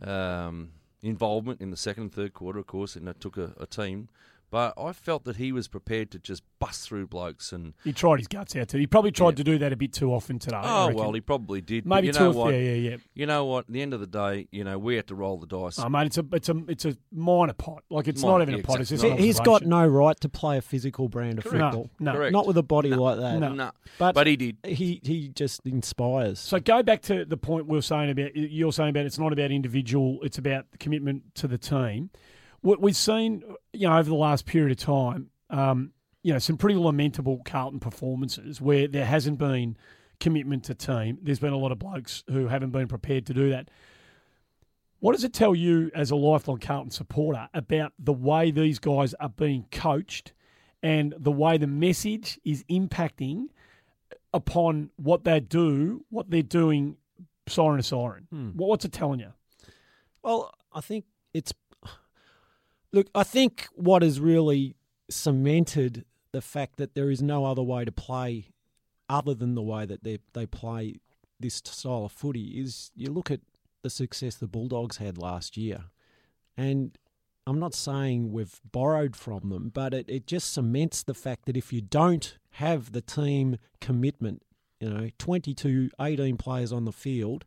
um, involvement in the second and third quarter, of course, and it took a, a team. But I felt that he was prepared to just bust through blokes and He tried his guts out too. He probably tried Yeah. to do that a bit too often today. I oh well, he probably did. but maybe you two know what? three. Yeah, yeah. You know what? At the end of the day, you know we had to roll the dice. Oh, mate, it's a it's a it's a minor pot. Like it's Minor, not even yeah, a pot. exactly. It's just He- an He's got no right to play a physical brand of Correct. football. No, no. Correct. Not with a body like that. No. no, But, but he did. he he just inspires. So go back to the point we were saying about you're saying about it's not about individual, it's about the commitment to the team. What we've seen, you know, over the last period of time, um, you know, some pretty lamentable Carlton performances where there hasn't been commitment to team. There's been a lot of blokes who haven't been prepared to do that. What does it tell you as a lifelong Carlton supporter about the way these guys are being coached and the way the message is impacting upon what they do, what they're doing, siren to siren? What- What's it telling you? Well, I think it's. Look, I think what has really cemented the fact that there is no other way to play other than the way that they they play this style of footy is you look at the success the Bulldogs had last year, and I'm not saying we've borrowed from them, but it, it just cements the fact that if you don't have the team commitment, you know, 22, 18 players on the field,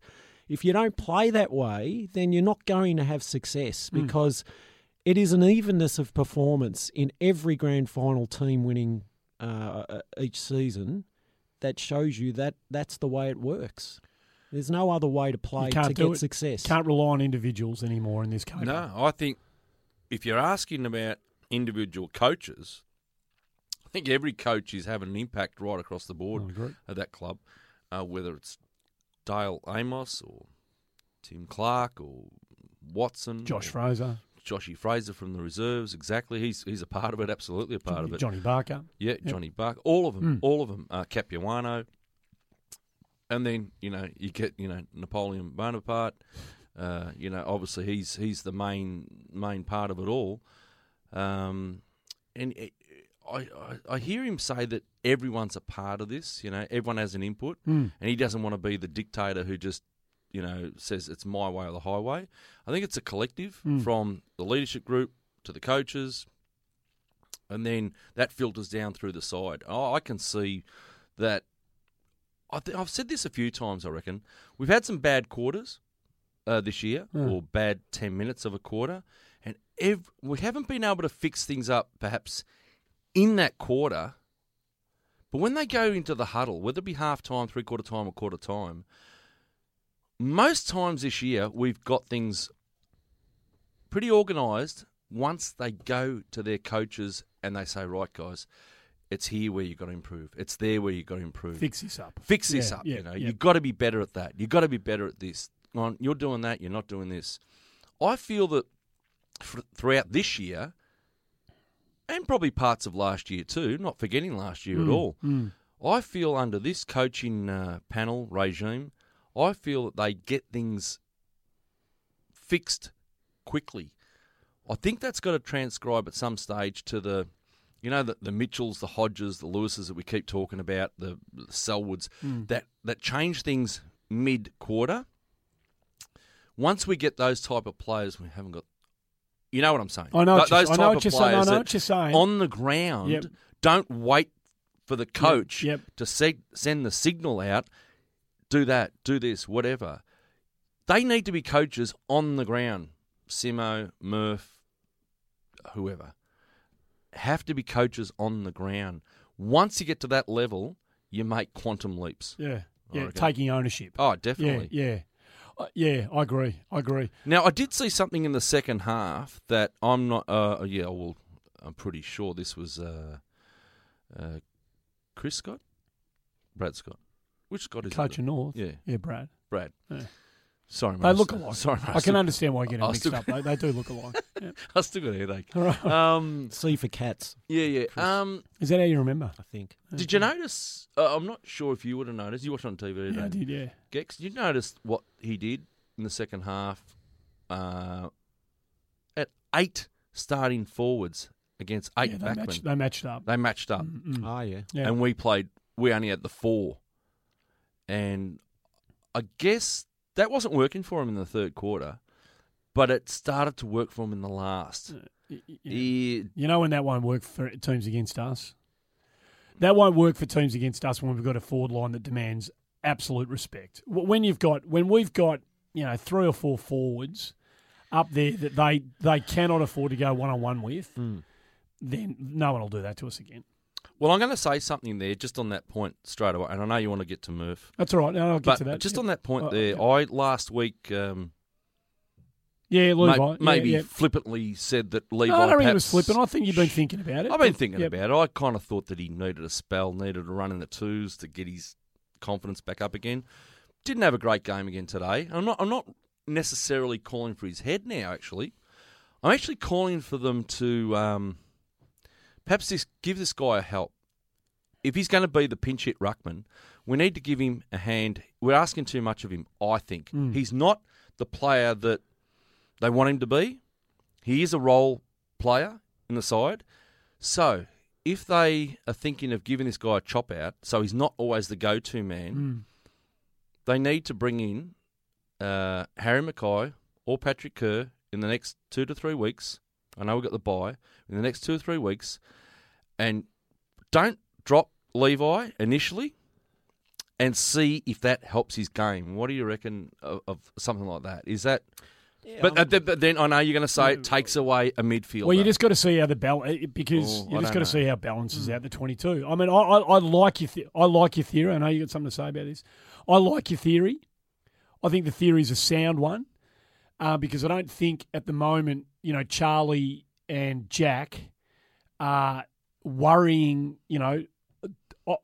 if you don't play that way, then you're not going to have success hmm. because it is an evenness of performance in every grand final team winning uh, uh, each season that shows you that that's the way it works. There's no other way to play can't to get it. success. Can't rely on individuals anymore in this case. No, I think if you're asking about individual coaches, I think every coach is having an impact right across the board I at that club, uh, whether it's Dale Amos or Tim Clark or Watson, Josh or Fraser, Joshy Fraser from the reserves. Exactly, he's he's a part of it. Absolutely a part of it. Johnny Barker. Yeah, Johnny Barker, all of them, Mm. all of them. Uh, Capuano, and then you know you get you know Napoleon Bonaparte. Uh, you know, obviously he's he's the main main part of it all. Um, and it, I, I I hear him say that everyone's a part of this. You know, everyone has an input, Mm. and he doesn't want to be the dictator who just you know says it's my way or the highway. I think it's a collective Mm. from the leadership group to the coaches, and then that filters down through the side. Oh, I can see that. I th- I've said this a few times. I reckon we've had some bad quarters uh, this year, Mm. or bad ten minutes of a quarter, and ev- we haven't been able to fix things up. Perhaps in that quarter, but when they go into the huddle, whether it be half time, three quarter time, or quarter time, most times this year we've got things pretty organised once they go to their coaches and they say, right, guys, it's here where you've got to improve. It's there where you've got to improve. Fix this up. Fix this Yeah, up. yeah, you know, yeah. you've got to be better at that. You've got to be better at this. You're doing that. You're not doing this. I feel that throughout this year, and probably parts of last year too, not forgetting last year at all, Mm. I feel under this coaching uh, panel regime, I feel that they get things fixed quickly. I think that's got to transcribe at some stage to the, you know, the, the Mitchells, the Hodges, the Lewises that we keep talking about, the, the Selwoods, hmm. that that change things mid quarter. Once we get those type of players, we haven't got. You know what I'm saying? I know what Th- you're- those I type of you're saying. I players know what you're saying. on the ground. Yep. Don't wait for the coach yep. to se- send the signal out. Do that. Do this. Whatever. They need to be coaches on the ground. Simo, Murph, whoever have to be coaches on the ground. Once you get to that level, you make quantum leaps. Yeah. Yeah. Taking ownership. Oh, yeah. definitely. Yeah. Uh, yeah. I agree. I agree. Now, I did see something in the second half that I'm not. Uh, yeah, well, I'm pretty sure this was uh, uh, Chris Scott, Brad Scott. Which Scott is Coach it? of North. Yeah, Yeah, Brad. Brad. Yeah. Sorry, mate. They I look still- alike. Sorry, mate. I can understand why you're getting mixed up. They, they do look alike. Yeah. I still got a headache. All right. Um, C for cats, yeah, yeah. Um, Is that how you remember? I think. did you notice? Uh, I'm not sure if you would have noticed. You watched on TV today. Yeah, I did. Yeah. Gex, did you notice what he did in the second half? Uh, at eight starting forwards against eight yeah, they backmen, matched, they matched up. they matched up, Mm, mm. Oh yeah. Yeah. and we played. We only had the four, and I guess that wasn't working for him in the third quarter, but it started to work for him in the last. Y- y- He, You know when that won't work for teams against us? That won't work for teams against us when we've got a forward line that demands absolute respect. When you've got when we've got, you know, three or four forwards up there that they they cannot afford to go one on one with, Hmm. then no one will do that to us again. Well, I'm going to say something there just on that point straight away, and I know you want to get to Murph. That's all right. No, I'll get But to that. just on that point Oh, there. I last week um, yeah, Levi. may- maybe yeah. flippantly said that Levi. No, I don't think it was perhaps- flipping. I think you've been thinking about it. I've been thinking Yep. about it. I kind of thought that he needed a spell, needed a run in the twos to get his confidence back up again. Didn't have a great game again today. I'm not. I'm not necessarily calling for his head now. Actually, I'm actually calling for them to um, perhaps this, give this guy a help. If he's going to be the pinch hit ruckman, we need to give him a hand. We're asking too much of him. I think Mm. he's not the player that they want him to be. He is a role player in the side. So if they are thinking of giving this guy a chop out, so he's not always the go-to man, Mm. they need to bring in uh, Harry Mackay or Patrick Kerr in the next two to three weeks. I know we've got the buy in the next two or three weeks, and don't drop Levi initially, and see if that helps his game. What do you reckon of, of something like that? Is that? but, uh, th- but then I know you're going to say it takes away a midfielder. Well, you just got to see how the balance because Oh, you just got to see how balances out the twenty-two. I mean, I, I, I like your the- I like your theory. I know you got something to say about this. I like your theory. I think the theory is a sound one uh, because I don't think at the moment you know Charlie and Jack are worrying. You know.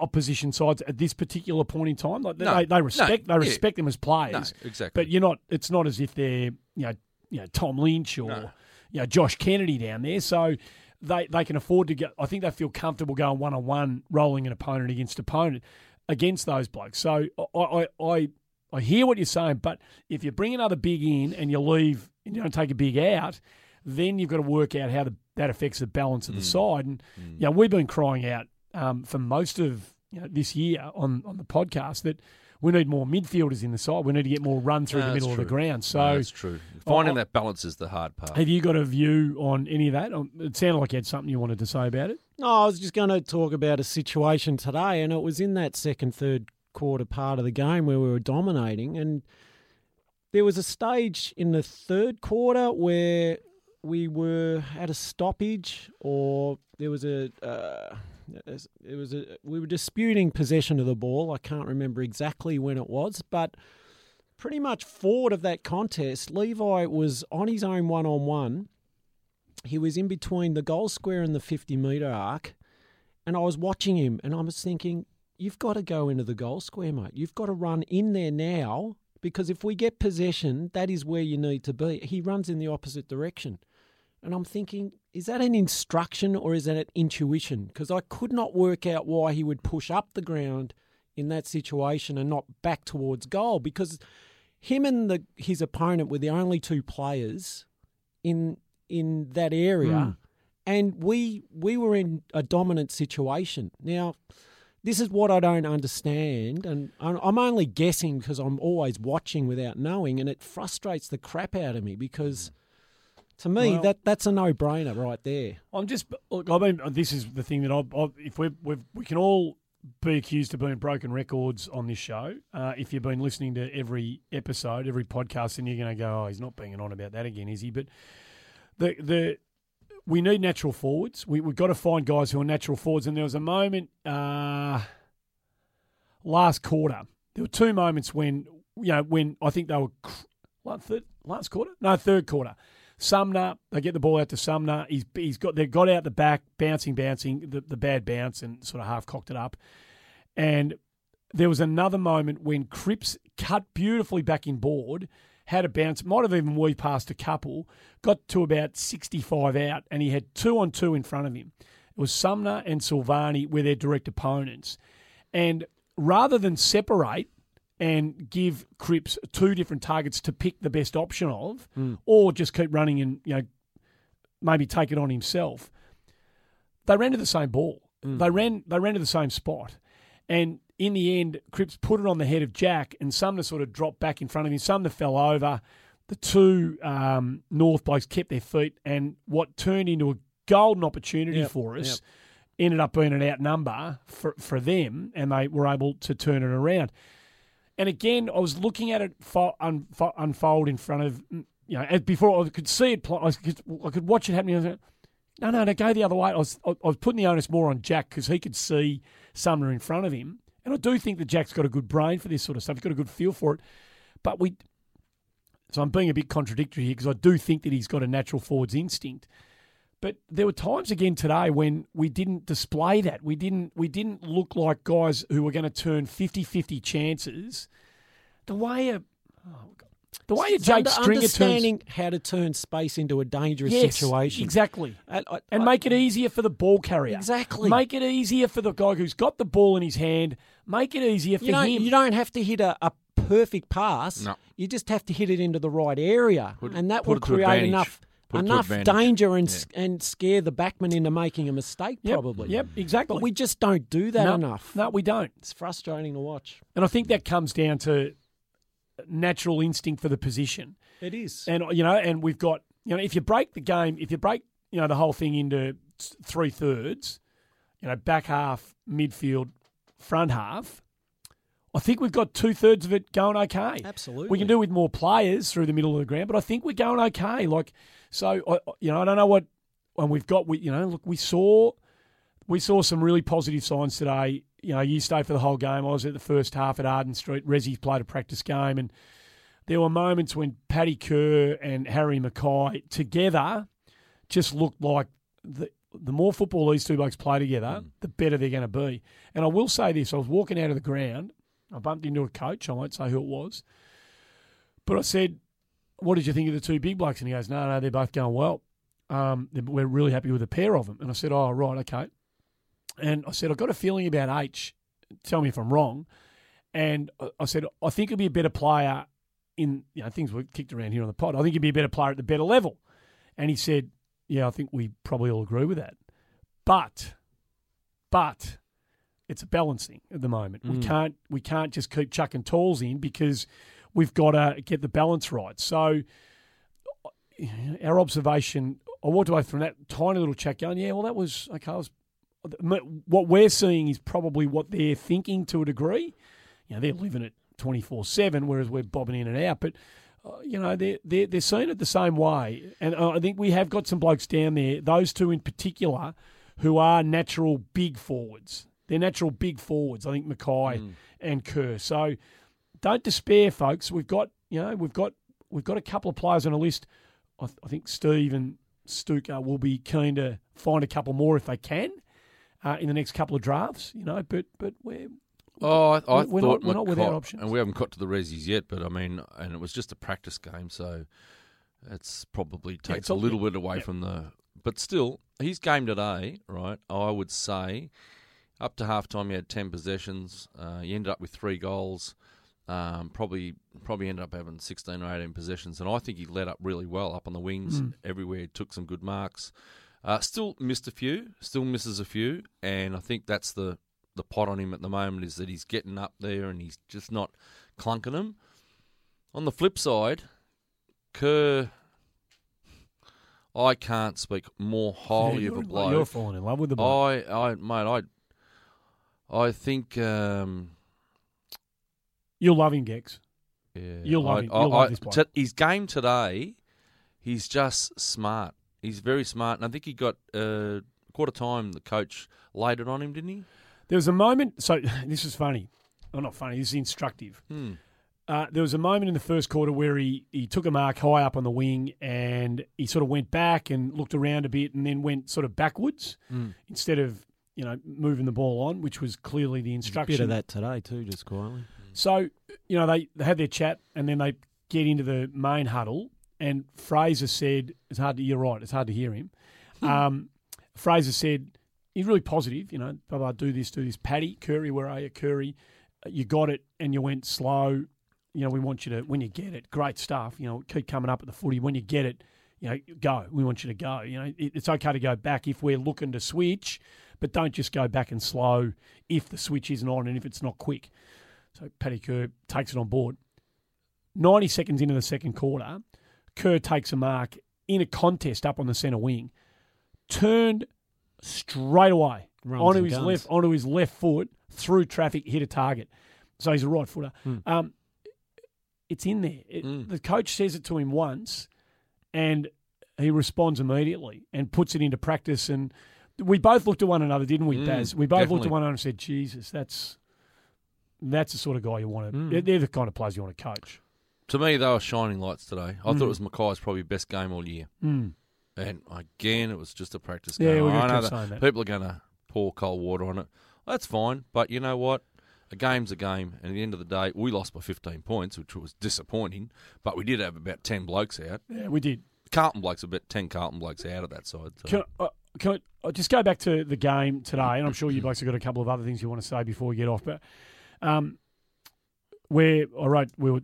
Opposition sides at this particular point in time, like No, they, they no, respect they yeah. respect them as players. no, exactly. But you're not. It's not as if they're you know you know Tom Lynch or No. you know Josh Kennedy down there. So they they can afford to go. I think they feel comfortable going one on one, rolling an opponent against opponent against those blokes. So I I. I I hear what you're saying, but if you bring another big in and you leave and you don't take a big out, then you've got to work out how the, that affects the balance Mm. of the side. And you know, we've been crying out um, for most of you know, this year on on the podcast that we need more midfielders in the side. We need to get more run through No, the that's middle of the ground. So No, that's true. Finding I- that balance is the hard part. have you got a view on any of that? Um, It sounded like you had something you wanted to say about it. No, I was just going to talk about a situation today, and it was in that second, third quarter part of the game where we were dominating, and there was a stage in the third quarter where we were at a stoppage, or there was a. Uh, it was a, we were disputing possession of the ball. I can't remember exactly when it was, but pretty much forward of that contest, Levi was on his own one on one. He was in between the goal square and the 50 metre arc. And I was watching him and I was thinking, you've got to go into the goal square, mate. You've got to run in there now because if we get possession, that is where you need to be. He runs in the opposite direction. And I'm thinking, is that an instruction or is that an intuition? Because I could not work out why he would push up the ground in that situation and not back towards goal because him and the, his opponent were the only two players in in that area, hmm. and we we were in a dominant situation. Now, this is what I don't understand, and I'm I'm only guessing because I'm always watching without knowing, and it frustrates the crap out of me because. Hmm. To me, Well- that that's a no-brainer right there. I'm just look. I mean, this is the thing that I, I if we we we can all be accused of being broken records on this show. Uh, if you've been listening to every episode, every podcast, and you're going to go, "Oh, he's not being on about that again, is he?" But the the we need natural forwards. We we've got to find guys who are natural forwards. And there was a moment uh, last quarter. There were two moments when you know when I think they were cr- last quarter, no third quarter. Sumner, they get the ball out to Sumner. He's he's got they got out the back, bouncing, bouncing, the, the bad bounce, and sort of half cocked it up. And there was another moment when Cripps cut beautifully back in board, had a bounce, might have even weaved past a couple, got to about 65 out, and he had two on two in front of him. It was Sumner and Silvagni were their direct opponents. And rather than separate and give Cripps two different targets to pick the best option of, or just keep running and, you know, maybe take it on himself, they ran to the same ball. They ran they ran to the same spot. And in the end, Cripps put it on the head of Jack, and Sumner sort of dropped back in front of him. Sumner fell over. The two um, North blokes kept their feet, and what turned into a golden opportunity Yep, for us yep. ended up being an outnumber for, for them, and they were able to turn it around. And again, I was looking at it fo- un- fo- unfold in front of, mm, you know, before I could see it, I could, I could watch it happening. Like, no, no, no, go the other way. I was, I was putting the onus more on Jack because he could see Sumner in front of him. And I do think that Jack's got a good brain for this sort of stuff. He's got a good feel for it. But we, so I'm being a bit contradictory here because I do think that he's got a natural forwards instinct. But there were times again today when we didn't display that. We didn't we didn't look like guys who were going to turn 50-50 chances. The way a oh the way a It's Jake under- Stringer turns understanding how to turn space into a dangerous Yes, situation. Exactly. And, I- And I- make it easier for the ball carrier. Exactly. Make it easier for the guy who's got the ball in his hand. Make it easier for you don't, him. you don't have to hit a, a perfect pass. No. You just have to hit it into the right area, Put- and that put will create enough Put it to enough danger and s and scare the backman into making a mistake. Yep, Probably. Yep, exactly. But we just don't do that no, enough. No, we don't. It's frustrating to watch. And I think that comes down to natural instinct for the position. It is. And you know, and we've got you know, if you break the game, if you break you know the whole thing into three thirds, you know, back half, midfield, front half. I think we've got two thirds of it going okay. Absolutely. we can do with more players through the middle of the ground, but I think we're going okay. Like, so I, you know, I don't know what, and we've got, we, you know, look, we saw, we saw some really positive signs today. You know, you stayed for the whole game. I was at the first half at Arden Street. Resi played a practice game, and there were moments when Paddy Kerr and Harry Mackay together just looked like the the more football these two blokes play together, mm. the better they're going to be. And I will say this: I was walking out of the ground. I bumped into a coach. I won't say who it was, but I said, "What did you think of the two big blokes?" And he goes, "No, no, they're both going well. Um, we're really happy with the pair of them." And I said, "Oh, right, okay." And I said, "I've got a feeling about H. Tell me if I'm wrong." And I- I said, "I think he'll be a better player in you know things were kicked around here on the pod. I think he'd be a better player at the better level." And he said, "Yeah, I think we probably all agree with that." But, but it's a balancing at the moment. We can't we can't just keep chucking tools in because we've got to get the balance right. So our observation, I walked away from that tiny little chat going, yeah, well that was okay. I was, what we're seeing is probably what they're thinking to a degree. You know, they're living it twenty four seven, whereas we're bobbing in and out. But uh, you know, they're, they're they're seeing it the same way, and uh, I think we have got some blokes down there. Those two in particular, who are natural big forwards. They're natural big forwards. I think Mackay and Kerr. So don't despair, folks. We've got you know we've got we've got a couple of players on a list. I, th- I think Steve and Stuka will be keen to find a couple more if they can uh, in the next couple of drafts. You know, but but we're Oh, I, I We're thought not- we're not without options. and we haven't got to the resis yet. But I mean, and it was just a practice game, so it's probably takes it's a little bit away yeah. from the. But still, his game today, right? I would say, up to half time, he had ten possessions. Uh, he ended up with three goals. Um, probably probably ended up having sixteen or eighteen possessions, and I think he led up really well up on the wings Mm. everywhere. He took some good marks. Uh, still missed a few, still misses a few, and I think that's the the pot on him at the moment is that he's getting up there and he's just not clunking them. On the flip side, Kerr, I can't speak more highly Yeah, of a bloke. You're falling in love with the bloke. I, I, mate, I, I think, um, You'll love him, Gex. yeah, You'll love I, him. You'll love I- this bloke. t- his game today, he's just smart. He's very smart, and I think he got uh, quarter time. The coach laid it on him, didn't he? There was a moment. So this is funny. Oh, not funny. This is instructive. Hmm. Uh, there was a moment in the first quarter where he, he took a mark high up on the wing and he sort of went back and looked around a bit and then went sort of backwards instead of you know moving the ball on, which was clearly the There's a instruction. bit of that today too, just quietly. So, you know, they, they had their chat and then they get into the main huddle. And Fraser said, it's hard to, you're right, it's hard to hear him. Um, Fraser said, he's really positive, you know, blah, blah, do this, do this. Paddy, Curry, where are you? Curry, uh, you got it and you went slow. You know, we want you to, when you get it, great stuff, you know, keep coming up at the footy. When you get it, you know, go. We want you to go. You know, it, it's okay to go back if we're looking to switch, but don't just go back and slow if the switch isn't on and if it's not quick. So Paddy Kerr takes it on board. 90 seconds into the second quarter, Kerr takes a mark in a contest up on the centre wing, turned straight away Runs onto his guns. left onto his left foot through traffic, hit a target. So he's a right footer. Um, it's in there. It, Mm. The coach says it to him once, and he responds immediately and puts it into practice. And we both looked at one another, didn't we, Mm, Baz? We both looked at one another and said, "Jesus, that's that's the sort of guy you want to. Mm. They're, the kind of players you want to coach." To me, they were shining lights today. I Mm. thought it was Mackay's probably best game all year. Mm. And again, it was just a practice Yeah, game. we're I know that that. people are going to pour cold water on it. That's fine, but you know what? A game's a game, and at the end of the day, we lost by 15 points, which was disappointing. But we did have about 10 blokes out. Yeah, we did. Carlton blokes, about 10 Carlton blokes out of that side. So. Can, uh, can I, I'll just go back to the game today, and I'm sure you blokes have got a couple of other things you want to say before we get off. But um, we're all right. We were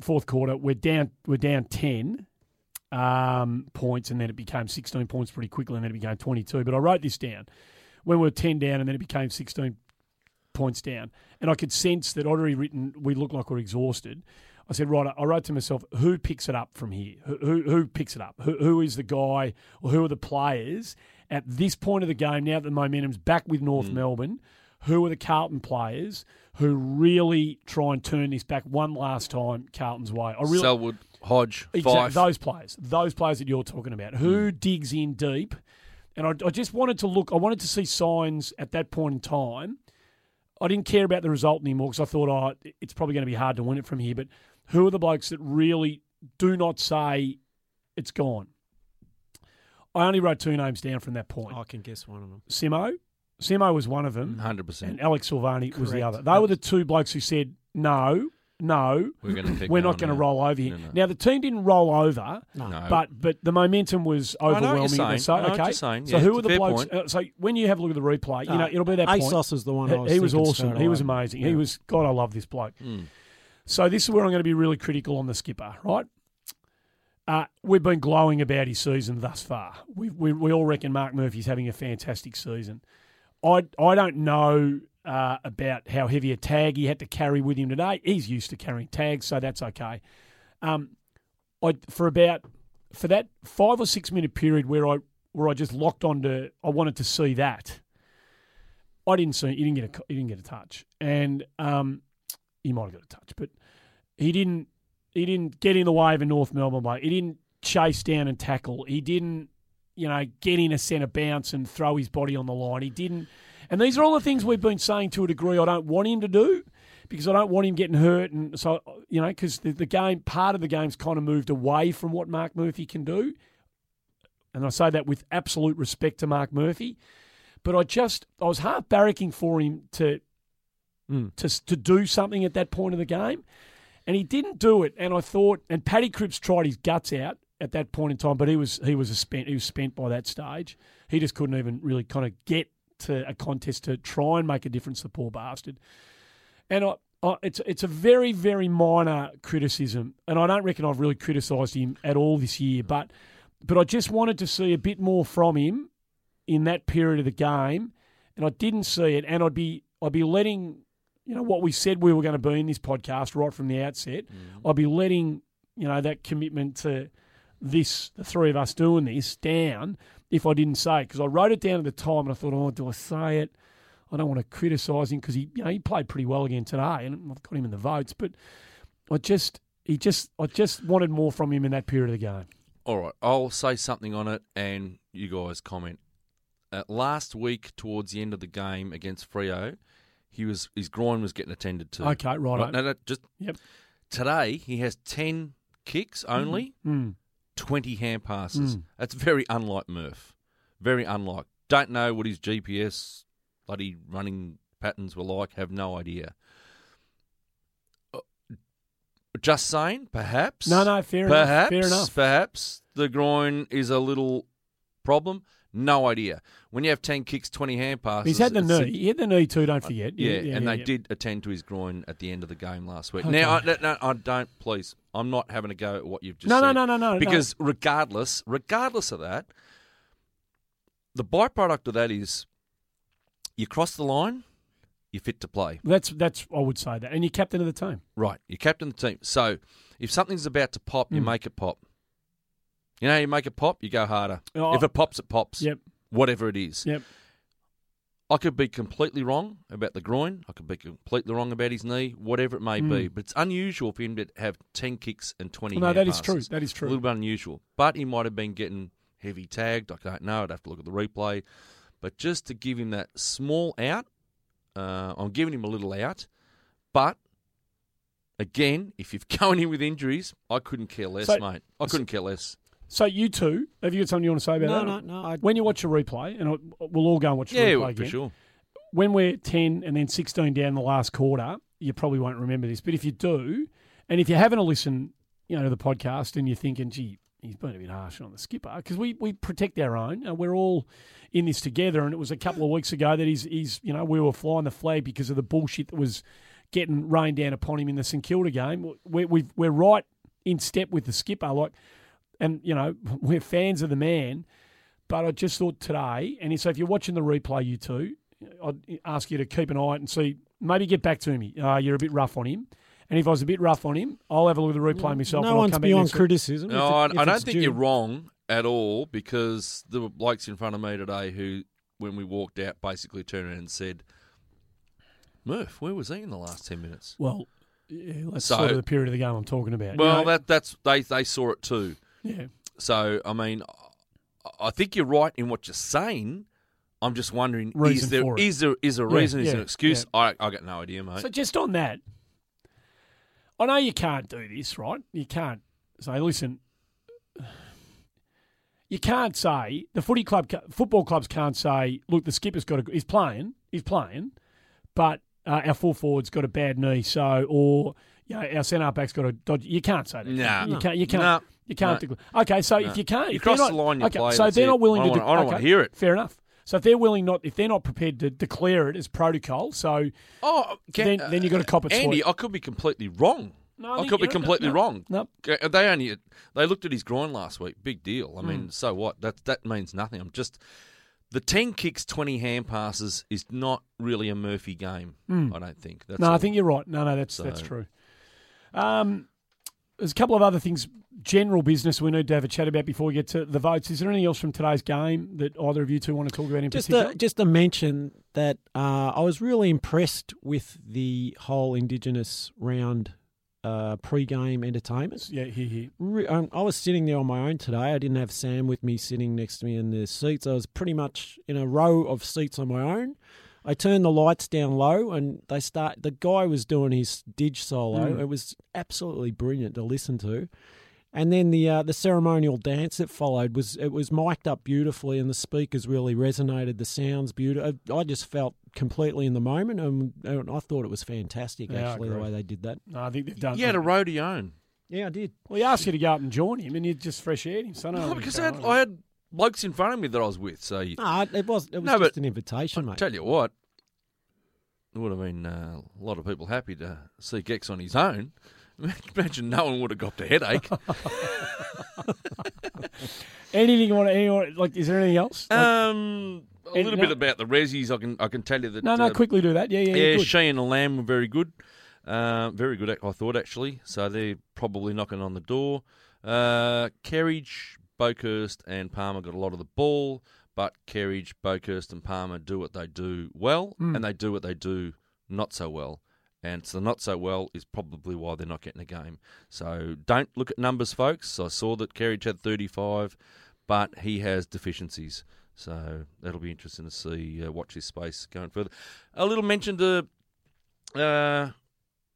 fourth quarter. We're down. We're down ten um, points, and then it became 16 points pretty quickly, and then it became 22. But I wrote this down when we were 10 down, and then it became 16 points down, and I could sense that already written we look like we're exhausted. I said, right, I wrote to myself, who picks it up from here? Who, who, who picks it up? Who, who is the guy or who are the players at this point of the game, now that the momentum's back with North mm. Melbourne, who are the Carlton players who really try and turn this back one last time Carlton's way? I really, Selwood, Hodge, Exactly, Fyfe. those players, those players that you're talking about. Who mm. digs in deep? And I, I just wanted to look. I wanted to see signs at that point in time. I didn't care about the result anymore because I thought, oh, it's probably going to be hard to win it from here. But who are the blokes that really do not say it's gone? I only wrote two names down from that point. I can guess one of them. Simo, Simo was one of them, 100%. and Alex Silvagni was the other. They were the two blokes who said no, no, We're going to keep we're not going to roll over here. No, no. Now the team didn't roll over, No. but but the momentum was I know what you're overwhelming. saying. So I know what okay, you're saying. so who it's are the blokes? Uh, so when you have a look at the replay, you know it'll be that point. ASOS is the one He, I was he was awesome. He was away. amazing. He was God. I love this bloke. Mm. So this is where I'm going to be really critical on the skipper. Right. Uh, we've been glowing about his season thus far. We, we we all reckon Marc Murphy's having a fantastic season. I I don't know uh, about how heavy a tag he had to carry with him today. He's used to carrying tags, so that's okay. Um, I for about for that five or six minute period where I where I just locked onto, I wanted to see that. I didn't see. He didn't get a. He didn't get a touch, and um, he might have got a touch, but he didn't. He didn't get in the way of a North Melbourne bloke. He didn't chase down and tackle. He didn't, you know, get in a centre bounce and throw his body on the line. He didn't. And these are all the things we've been saying to a degree. I don't want him to do because I don't want him getting hurt, and so you know, because the, the game, part of the game's kind of moved away from what Marc Murphy can do. And I say that with absolute respect to Marc Murphy. But I just, I was half barracking for him to, Mm. to, to do something at that point of the game. And he didn't do it. And I thought, and Paddy Cripps tried his guts out at that point in time, but he was he was a spent he was spent by that stage. He just couldn't even really kind of get to a contest to try and make a difference. The poor bastard. And I, I, it's it's a very very minor criticism, and I don't reckon I've really criticised him at all this year. But but I just wanted to see a bit more from him in that period of the game, and I didn't see it. And I'd be I'd be letting you know what we said we were going to be in this podcast right from the outset. I'd be letting you know that commitment to this the three of us doing this down if I didn't say it because I wrote it down at the time and I thought, oh, do I say it? I don't want to criticise him because he you know he played pretty well again today and I've got him in the votes, but I just he just I just wanted more from him in that period of the game. All right, I'll say something on it, and you guys comment. Uh, last week, towards the end of the game against Freo, he was his groin was getting attended to. Okay, right. No, no, just Yep. today he has ten kicks only, Mm. twenty hand passes. Mm. That's very unlike Murph. Very unlike. Don't know what his GPS bloody running patterns were like. Have no idea. Uh, Just saying, perhaps. No, no, fair enough. perhaps, Fair enough. Perhaps the groin is a little problem. No idea. When you have ten kicks, twenty hand passes, He's had the knee. He had the knee too. Don't forget. yeah, and they yeah. did attend to his groin at the end of the game last week. Okay. Now, I, no, no, I don't. Please, I'm not having a go at what you've just No, no, said. no, no, no, no. Because regardless, regardless of that, the byproduct of that is you cross the line, you're fit to play. That's that's I would say that, and you're captain of the team. Right, you're captain of the team. So if something's about to pop, you Mm. make it pop. You know, you make it pop, you go harder. Oh, if it pops, it pops. Yep, Whatever it is. yep. I could be completely wrong about the groin. I could be completely wrong about his knee, whatever it may be. But it's unusual for him to have 10 kicks and 20 Hmm. no, that is true. That is true. A little bit unusual. But he might have been getting heavy tagged. I don't know. I'd have to look at the replay. But just to give him that small out, uh, I'm giving him a little out. But again, if you're going in with injuries, I couldn't care less, So- mate. I couldn't care less. So you two, have you got something you want to say about No, that? no, no. I, When you watch a replay, and we'll all go and watch the Yeah, replay for sure. when we're 10 and then 16 down the last quarter, you probably won't remember this. But if you do, and if you haven't listened, you know, to the podcast and you're thinking, gee, he's been a bit harsh on the skipper, because we, we protect our own. And we're all in this together. And it was a couple of weeks ago that he's, he's, you know, we were flying the flag because of the bullshit that was getting rained down upon him in the St Kilda game. We're, we've, we're right in step with the skipper. Like, and, you know, we're fans of the man. But I just thought today, and so if you're watching the replay, you two, I'd ask you to keep an eye on it and see. Maybe get back to me. Uh, you're a bit rough on him. And if I was a bit rough on him, I'll have a look at the replay myself. and no I'll one's come back beyond next week. criticism. No, if I, it- if I don't think due. you're wrong at all because there were blokes in front of me today who, when we walked out, basically turned around and said, Murph, where was he in the last 10 minutes? Well, yeah, that's So- sort of the period of the game I'm talking about. Well, You know, that that's they, they saw it too. Yeah. So, I mean, I- think you're right in what you're saying. I'm just wondering, Reason is there is there is a Yeah, reason, is yeah, an excuse? yeah. I I got no idea, mate. So just on that, I know you can't do this, right? You can't say, listen, you can't say the footy club, football clubs can't say, look, the skipper's got a, he's playing, he's playing, but uh, our full forward's got a bad knee, so or you know, our centre back's got a dodgy. You can't say that. Nah. you can't. You can't. No. You can't. No. declare- Okay, so No. if you can't, You if cross the not- line, you okay, play, So they're it. not willing I don't to. wanna- I don't wanna hear it. Fair enough. So if they're willing not, if they're not prepared to declare it as protocol, so oh, then- then you gotta cop it, uh, Andy, Swoy. I could be completely wrong. No, I I could be completely no, wrong. no. Okay, uh, They only they looked at his groin last week. Big deal. I mean, hmm. so what? That that means nothing. I'm just the ten kicks, twenty hand passes is not really a Murphy game. Hmm. I don't think. That's no, I think you're right. No, no, that's that's true. Um, there's a couple of other things, general business we need to have a chat about before we get to the votes. Is there anything else from today's game that either of you two want to talk about in Just particular? a, just to mention that uh, I was really impressed with the whole Indigenous round uh, pre-game entertainment. yeah, here, here. Re- um, I was sitting there on my own today. I didn't have Sam with me sitting next to me in the seats. I was pretty much in a row of seats on my own. I turned the lights down low, and they start. The guy was doing his dig solo. It was absolutely brilliant to listen to. And then the uh, the ceremonial dance that followed was it was mic'd up beautifully, and the speakers really resonated. The sounds beautiful. I just felt completely in the moment, and, and I thought it was fantastic. Yeah, actually, the way they did that. No, I think they've done. You had a road of own. Yeah, I did. well, he asked you to go up and join him, and you just fresh aired him. So I No, because I had, I had blokes in front of me that I was with. So you, No, it was it was No, just an invitation, mate. tell you what, it would have been uh, a lot of people happy to see Gex on his own. Imagine no one would have got the headache. Anything you want to? Anyone, like, is there anything else? Like- um, a And little no- bit about the resis. I can I can tell you that. no, no, uh, quickly do that. Yeah, yeah, Yeah, good. she and the Lamb were very good. Uh, very good, I thought, actually. So they're probably knocking on the door. Uh, Kerridge, Boekhorst, and Palmer got a lot of the ball, but Kerridge, Boekhorst, and Palmer do what they do well, Hmm. and they do what they do not so well. And so not so well is probably why they're not getting a game. So don't look at numbers, folks. I saw that Kerridge had 35, but he has deficiencies. So that'll be interesting to see. Uh, watch his space going further. A little mention to uh,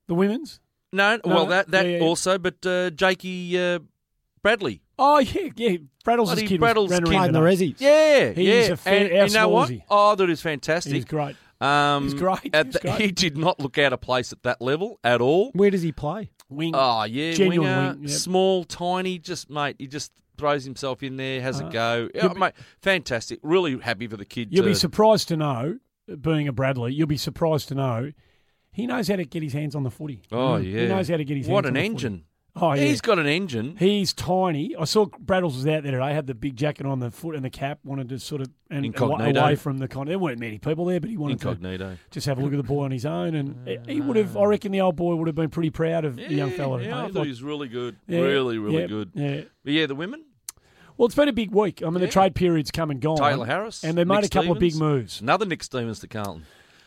The women's. no, No, well that that yeah, yeah, yeah. also, but uh, Jakey uh, Bradley. Oh yeah, yeah. Braddles' Bloody kid Braddle's was ran kid. around the today. Yeah, He's yeah. a fan- and you know what? Aussie. Oh, that is He's fantastic. great. Um, He's great. at He's the- great. He did not look out of place at that level at all. Where does he play? Wing. Oh yeah, Genuine winger, wing, yep. small, tiny, just mate. He just throws himself in there, has Uh, a go. Oh, be- mate, fantastic. Really happy for the kid. You'll to, be surprised to know, being a Bradley, you'll be surprised to know he knows how to get his hands on the footy. Oh yeah, He knows how to get his What hands an on the footy. Oh yeah. He's got an engine. He's tiny. I saw Braddles was out there today. Had the big jacket on, the foot and the cap. Wanted to sort of and Incognito. away from the con. There weren't many people there, but he wanted to Incognito. just have a look at the boy on his own. And he- he would have. I reckon the old boy would have been pretty proud of the young fella. Yeah, I thought Like, he was really good. yeah, really, really yeah, good. Yeah. But yeah, the women. Well, it's been a big week. I mean, the trade period's come and gone. Tayla Harris, and they made Nick a couple of big moves. Another Nick Stevens to Carlton.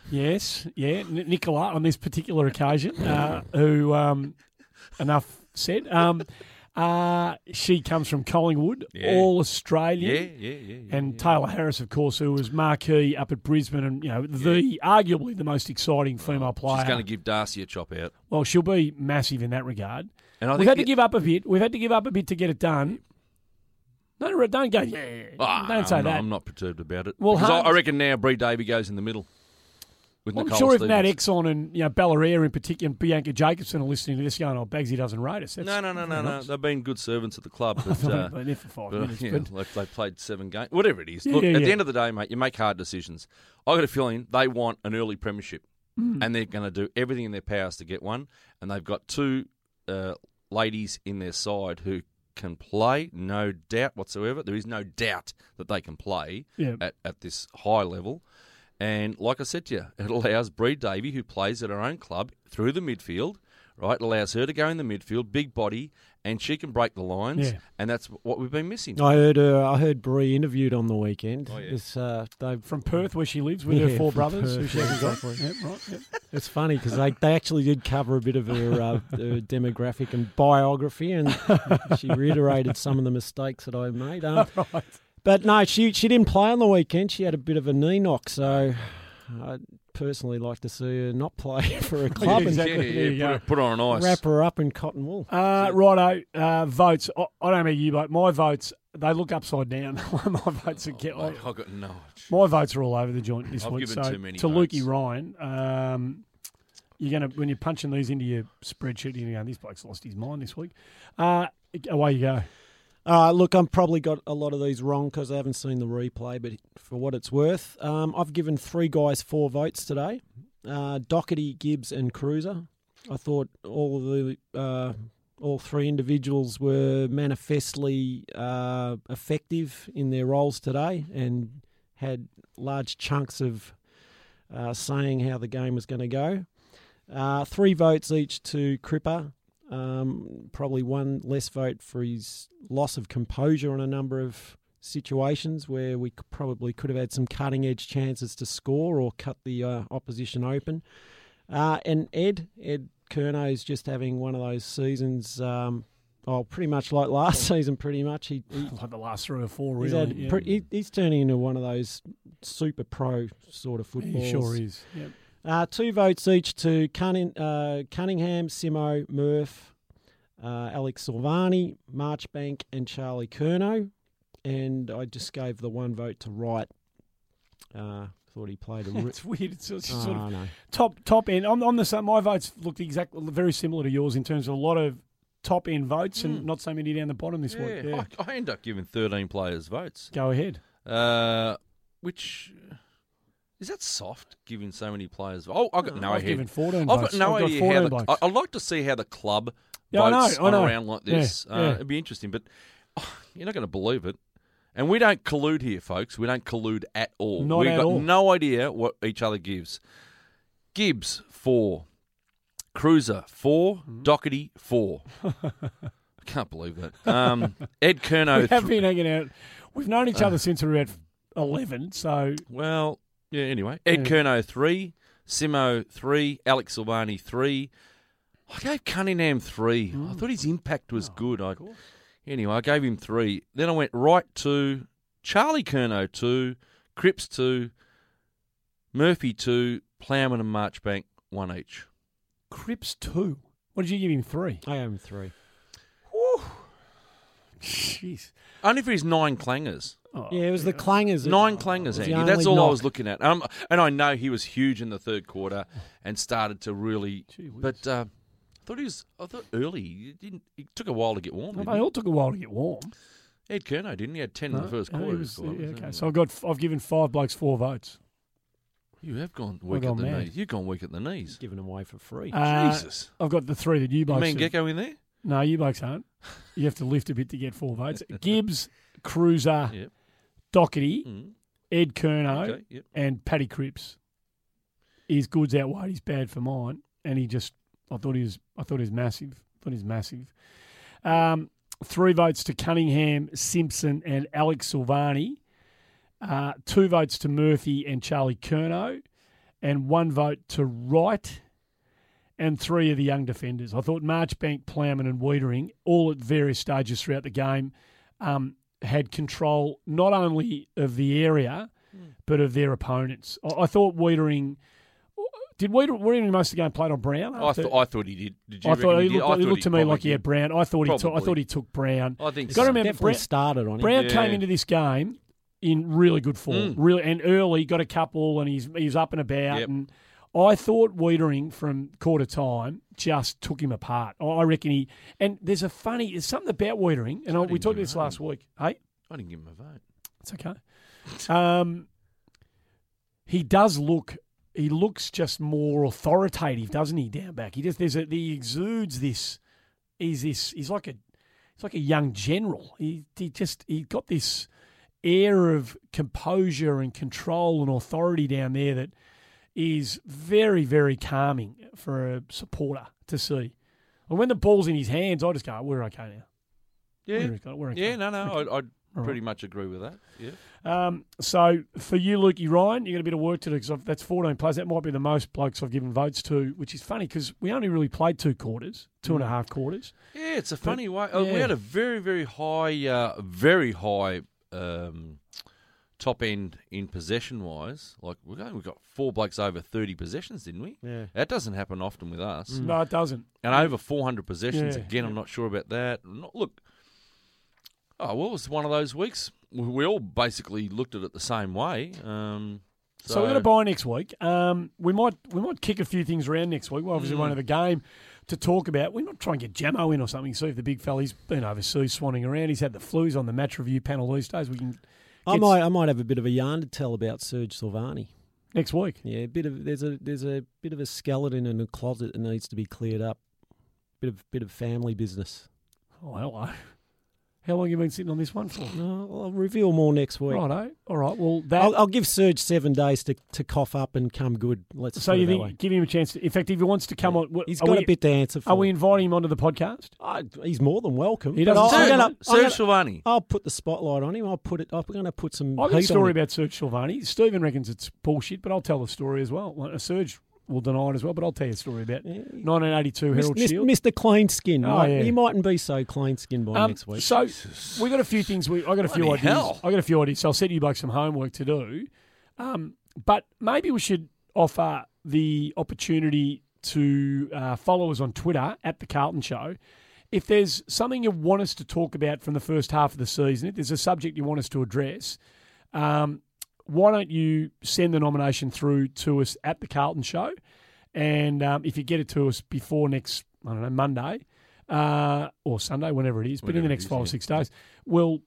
Yes, yeah, Nicola on this particular occasion, uh, who um, enough said. Um, uh, she comes from Collingwood, Yeah. all Yeah, Australian. yeah, yeah. yeah And yeah. Tayla Harris, of course, who was marquee up at Brisbane, and you know the arguably the most exciting female player. She's going to give Darcy a chop out. well, she'll be massive in that regard. And I We've had to give up a bit. We've had to give up a bit to get it done. No, no, don't go. Yeah, Ah, don't say I'm that. Not, I'm not perturbed about it. Well, Because I, Hans- I reckon now Bree Davey goes in the middle with I'm Nicole sure if Stevens. Nat Exon and you know Ballaria in particular and Bianca Jakobsson are listening to this going, oh, Bagsy doesn't rate us. That's No, no, no, no, no. They've been good servants at the club, but, They've uh, been there for five but, minutes. yeah, but- like they played seven games, whatever it is. Yeah, Look, yeah, at the end of the day, mate, you make hard decisions. I got a feeling they want an early premiership, Mm. and they're going to do everything in their powers to get one. And they've got two uh, ladies in their side who can play, no doubt whatsoever. There is no doubt that they can play at, at this high level. And like I said to you, it allows Bree Davey, who plays at her own club, through the midfield, right? It allows her to go in the midfield, big body, and she can break the lines. Yeah. And that's what we've been missing. I heard uh, I heard Bree interviewed on the weekend. Oh, yeah. It's, uh, they From Perth, where she lives with Yeah, her four brothers, who she got. exactly. Yeah, right. It's funny because they, they actually did cover a bit of her, uh, her demographic and biography, and she reiterated some of the mistakes that I made. Um, Right. But no, she she didn't play on the weekend. She had a bit of a knee knock, so I'd personally like to see her not play for a club exactly. Yeah, yeah, put, her, put her on ice. wrap her up in cotton wool. Uh, righto, uh, votes. I, I don't know you, but my votes, they look upside down. my votes are get, Oh, I've got no. My votes are all over the joint this I've week. given so too many to votes. Lukey Ryan, um, you're gonna when you're punching these into your spreadsheet, you're going, "This bloke's lost his mind this week." Uh, away you go. Uh, look, I've probably got a lot of these wrong because I haven't seen the replay, but for what it's worth, um, I've given three guys four votes today uh, Docherty, Gibbs, and Cruiser. I thought all the. Uh, all three individuals were manifestly uh, effective in their roles today and had large chunks of uh, saying how the game was going to go. Uh, three votes each to Cripper. Um, probably one less vote for his loss of composure on a number of situations where we probably could have had some cutting edge chances to score or cut the uh, opposition open. Uh, and Ed, Ed Curnow is just having one of those seasons. Um, oh, pretty much like last season. Pretty much, he, he Like the last three or four, he's, really. had yeah. he, he's turning into one of those super pro sort of footballs. he sure is. Yep. Uh, two votes each to Cunning, uh, Cunningham, Simo, Murph, uh, Alex Silvagni, Marchbank, and Charlie Curnow. And I just gave the one vote to Wright. Uh, thought he played a. Re- It's weird. It's, it's oh, sort of no. top top end. I'm, I'm the same. My votes looked exactly very similar to yours in terms of a lot of top end votes and Mm. not so many down the bottom this Yeah, week. Yeah. I, I end up giving 13 players votes. Go ahead. Uh, which. Is that soft, giving so many players? Oh, I've got no I've idea. given 14 I've got no I've idea 14 how the. I, I'd like to see how the club Yeah, I know, votes I know. a round like this. Yeah, uh, yeah. It'd be interesting, but oh, you're not going to believe it. And we don't collude here, folks. We don't collude at all. Not We've at got all. no idea what each other gives. Gibbs four, Cruiser four, Hmm. Docherty four. I can't believe that. Um, Ed Curnow. we have th- been hanging out. We've known each Uh. other since we were about 11, so Well, yeah. Anyway, Ed Yeah. Curnow three, Simo three, Alex Silvagni three. I gave Cunningham three. I mm. thought his impact was oh, good. I, anyway, I gave him three. Then I went right to Charlie Curnow two, Cripps two, Murphy two, Plowman and Marchbank one each. Cripps 2. What did you give him? 3? I gave him three. Jeez. Only for his nine clangers. Oh, Yeah, it was the clangers. that- Nine clangers, Andy. That's only all I was looking at. Um, and I know he was huge in the third quarter and started to really. Gee but uh, I thought he was. I thought early. He didn't. It took a while to get warm. Well, they all took a while to get warm. Ed Curnow didn't. He had ten in the first quarter. was- I yeah, okay, Anyway. so I've got I've given five blokes four votes. you have gone weak gone at the mad. knees. You've gone weak at the knees. Giving them away for free. Uh, Jesus. I've got the three that you You blokes. mean have- Gecko in there? No, you blokes aren't. You have to lift a bit to get four votes. Gibbs, Cruiser, Yep. Docherty, Mm. Ed Curnow, Okay. Yep. and Paddy Cripps. His goods outweighed his bad for mine, and he just I thought he was I thought he was massive. I thought he was massive. Um, three votes to Cunningham, Simpson, and Alex Silvagni. Uh, two votes to Murphy and Charlie Curnow, and one vote to Wright, and three of the young defenders. I thought Marchbank, Plowman, and Weitering, all at various stages throughout the game, um, had control not only of the area but of their opponents. I, I thought Weitering. Did Weitering, Weitering most of the game played on Brown? I, after- th- I thought he did. Did you I thought he did? looked, I like- it thought looked to me like he had. Brown. I thought he took. I thought he took Brown. I think Got so. to remember, Definitely Brown, started on him. Brown Yeah. came into this game in really good form, Mm. really and early. Got a couple, and he's he's up and about. Yep. And I thought Weitering from quarter time just took him apart. I reckon he. And there's a funny. There's something about Weitering, and I, we talked give this last week. Hey, I didn't give him a vote. it's okay. Um, he does look. He looks just more authoritative, doesn't he? Down back, he just there's a he exudes this. He's this. He's like a. He's like a young general. He he just he got this. air of composure and control and authority down there that is very, very calming for a supporter to see. And when the ball's in his hands, I just go, we're okay now. Yeah, We're okay. We're okay. yeah, no, no, I, I'd All pretty much agree with that. Yeah, Um, so for you, Lukey Ryan, you got a bit of work to do because that's 14 players. That might be the most blokes I've given votes to, which is funny because we only really played two quarters, two and a half quarters. yeah, it's a funny way. Oh, We had a very, very high, uh, very high um, top end in possession wise. Like we got, we got four blokes over thirty possessions, didn't we? Yeah. That doesn't happen often with us. No, it doesn't. And over 400 possessions. Yeah. Again, I'm not sure about that. Not, look, oh, well, it was one of those weeks. We, we all basically looked at it the same way. Um, so, So, we're going to buy next week. Um, we might we might kick a few things around next week. We obviously Mm. won't have a game to talk about. We're not trying to get Jamo in or something. See if the big fella's been overseas swanning around. He's had the flus on the match review panel these days. We can I might I might have a bit of a yarn to tell about Serge Silvagni. next week. Yeah, a bit of there's a there's a bit of a skeleton in a closet that needs to be cleared up. Bit of bit of family business. Oh, hello. How long have you been sitting on this one for? No, I'll reveal more next week. Righto. All right. Well, that. I'll, I'll give Serge seven days to, to cough up and come good. Let's so put it you that think way. give him a chance? To, in fact, if he wants to come on, what- He's are got we, a bit to answer for. Are we inviting him onto the podcast? I, he's more than welcome. He But doesn't I'll- say I'm it. gonna, I'm Serge gonna- Silvagni. I'll put the spotlight on him. I'll put it. I'm going to put some. I've got a heat story on about Serge Silvagni. Stephen reckons it's bullshit, but I'll tell the story as well. Well, Serge will deny it as well, but I'll tell you a story about 1982 Herald Mis- Shield. Mr. Clean Skin. Oh, Might- yeah. You mightn't be so clean skinned by Um, next week. So we've got a few things. We I got a few Bloody ideas. hell. I got a few ideas. So I'll set you both some homework to do. Um, but maybe we should offer the opportunity to uh, follow us on Twitter at the Carlton Show. If there's something you want us to talk about from the first half of the season, if there's a subject you want us to address, um, why don't you send the nomination through to us at the Carlton Show? And um, if you get it to us before next, I don't know, Monday uh, or Sunday, whenever it is, but in the next is, five or yeah. six days, we'll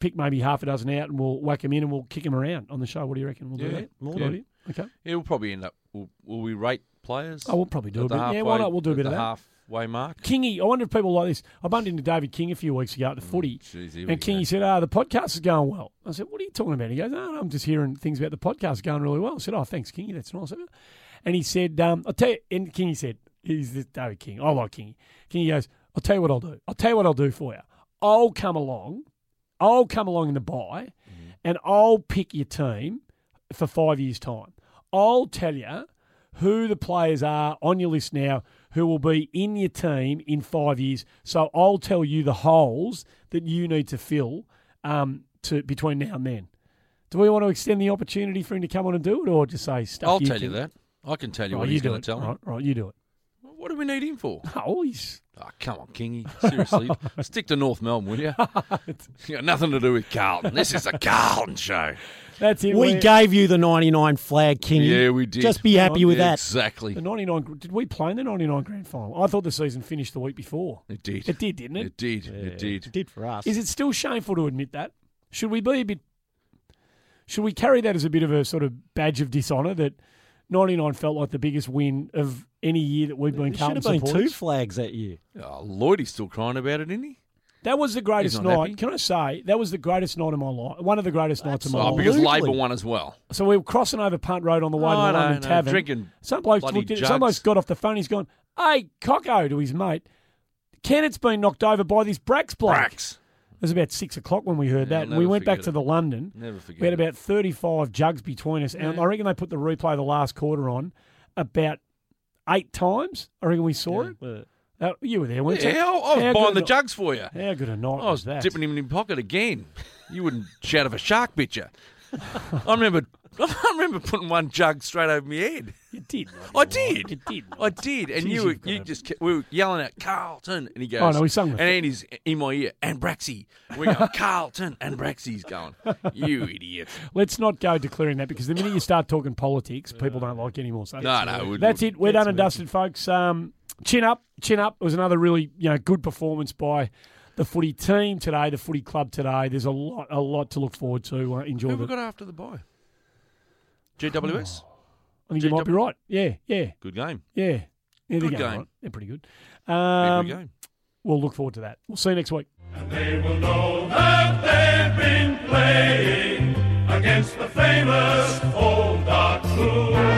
pick maybe half a dozen out and we'll whack them in and we'll kick them around on the show. What do you reckon? We'll do Yeah, that. more than- idea. Okay. Yeah, we'll probably end up. Will, will we rate players? Oh, we'll probably do a bit. Yeah, why not? We'll do a bit of that. Halfway mark. Kingy, I wonder if people like this. I bumped into David King a few weeks ago at the footy. Here we And go. Kingy said, "Ah, the podcast is going well." I said, "What are you talking about?" He goes, "Oh, no, I'm just hearing things about the podcast going really well." I said, "Oh, thanks, Kingy. That's nice of you." And he said, um, "I'll tell you." And Kingy said, "He's this David King. I like Kingy." Kingy goes, "I'll tell you what I'll do. I'll tell you what I'll do for you. I'll come along. I'll come along in the buy, and I'll pick your team for five years' time. I'll tell you." Who the players are on your list now who will be in your team in five years. So I'll tell you the holes that you need to fill um, to between now and then. Do we want to extend the opportunity for him to come on and do it, or just say stuff? I'll tell you that. I can tell you Right, what you he's going to tell me. Right, right, you do it. What do we need him for? Oh, he's Oh, come on, Kingy. Seriously. Stick to North Melbourne, will you? you got nothing to do with Carlton. This is a Carlton show. that's it. we We're- gave you the 99 flag, Kingy. Yeah, we did. Just be happy with that. Exactly. the ninety nine. Did we play in the ninety nine grand final? I thought the season finished the week before. It did. It did, didn't it? It did. It did. It did for us. Is it still shameful to admit that? Should we be a bit? Should we carry that as a bit of a sort of badge of dishonour that ninety nine felt like the biggest win of any year that we've been There should have been two flags that year. Oh, Lloydie's still crying about it, isn't he? That was the greatest He's not night. happy. Can I say that was the greatest night of my life? One of the greatest nights of my Oh, life. because Absolutely. Labor won as well. So we were crossing over Punt Road on the way Oh, to the no, London no, Tavern. drinking some bloke bloody looked at, jugs. some bloke's got off the phone. He's gone, "Hey, Cocko," to his mate. Kennett's been knocked over by this Bracks bloke. Bracks. It was about six o'clock when we heard Yeah, that. And we went back forget to the London. Never forget. We had it. about 35 jugs between us. And Yeah. I reckon they put the replay of the last quarter on about eight times. I reckon we saw it. Uh, you were there, weren't you? Yeah, I was How buying the jugs for you. How good a night I was that? dipping him in my pocket again. You wouldn't shout if a shark bit you. I remember. I remember putting one jug straight over my head. You did. I did. You did. I did, and Jeez, you were, you've got you a- just kept, we were yelling out Carlton, and he goes. Oh, no, we sung and Andy's in my ear, and Braxy. We go Carlton, and Braxy's going. You idiot! Let's not go declaring that because the minute you start talking politics, people don't like anymore. So No, no, we- that's it. We're done and dusted, folks. Um, chin up, chin up. It was another really you know good performance by the footy team today, the footy club today. There's a lot, a lot to look forward to. Uh, enjoy Who have we got after the bye? GWS. I think you might be right. Yeah, yeah, Good game. yeah. Yeah, they're Good going game. right. They're pretty good. Big Um, game. we'll look forward to that. We'll see you next week. They will know that they've been playing famous old dark blues.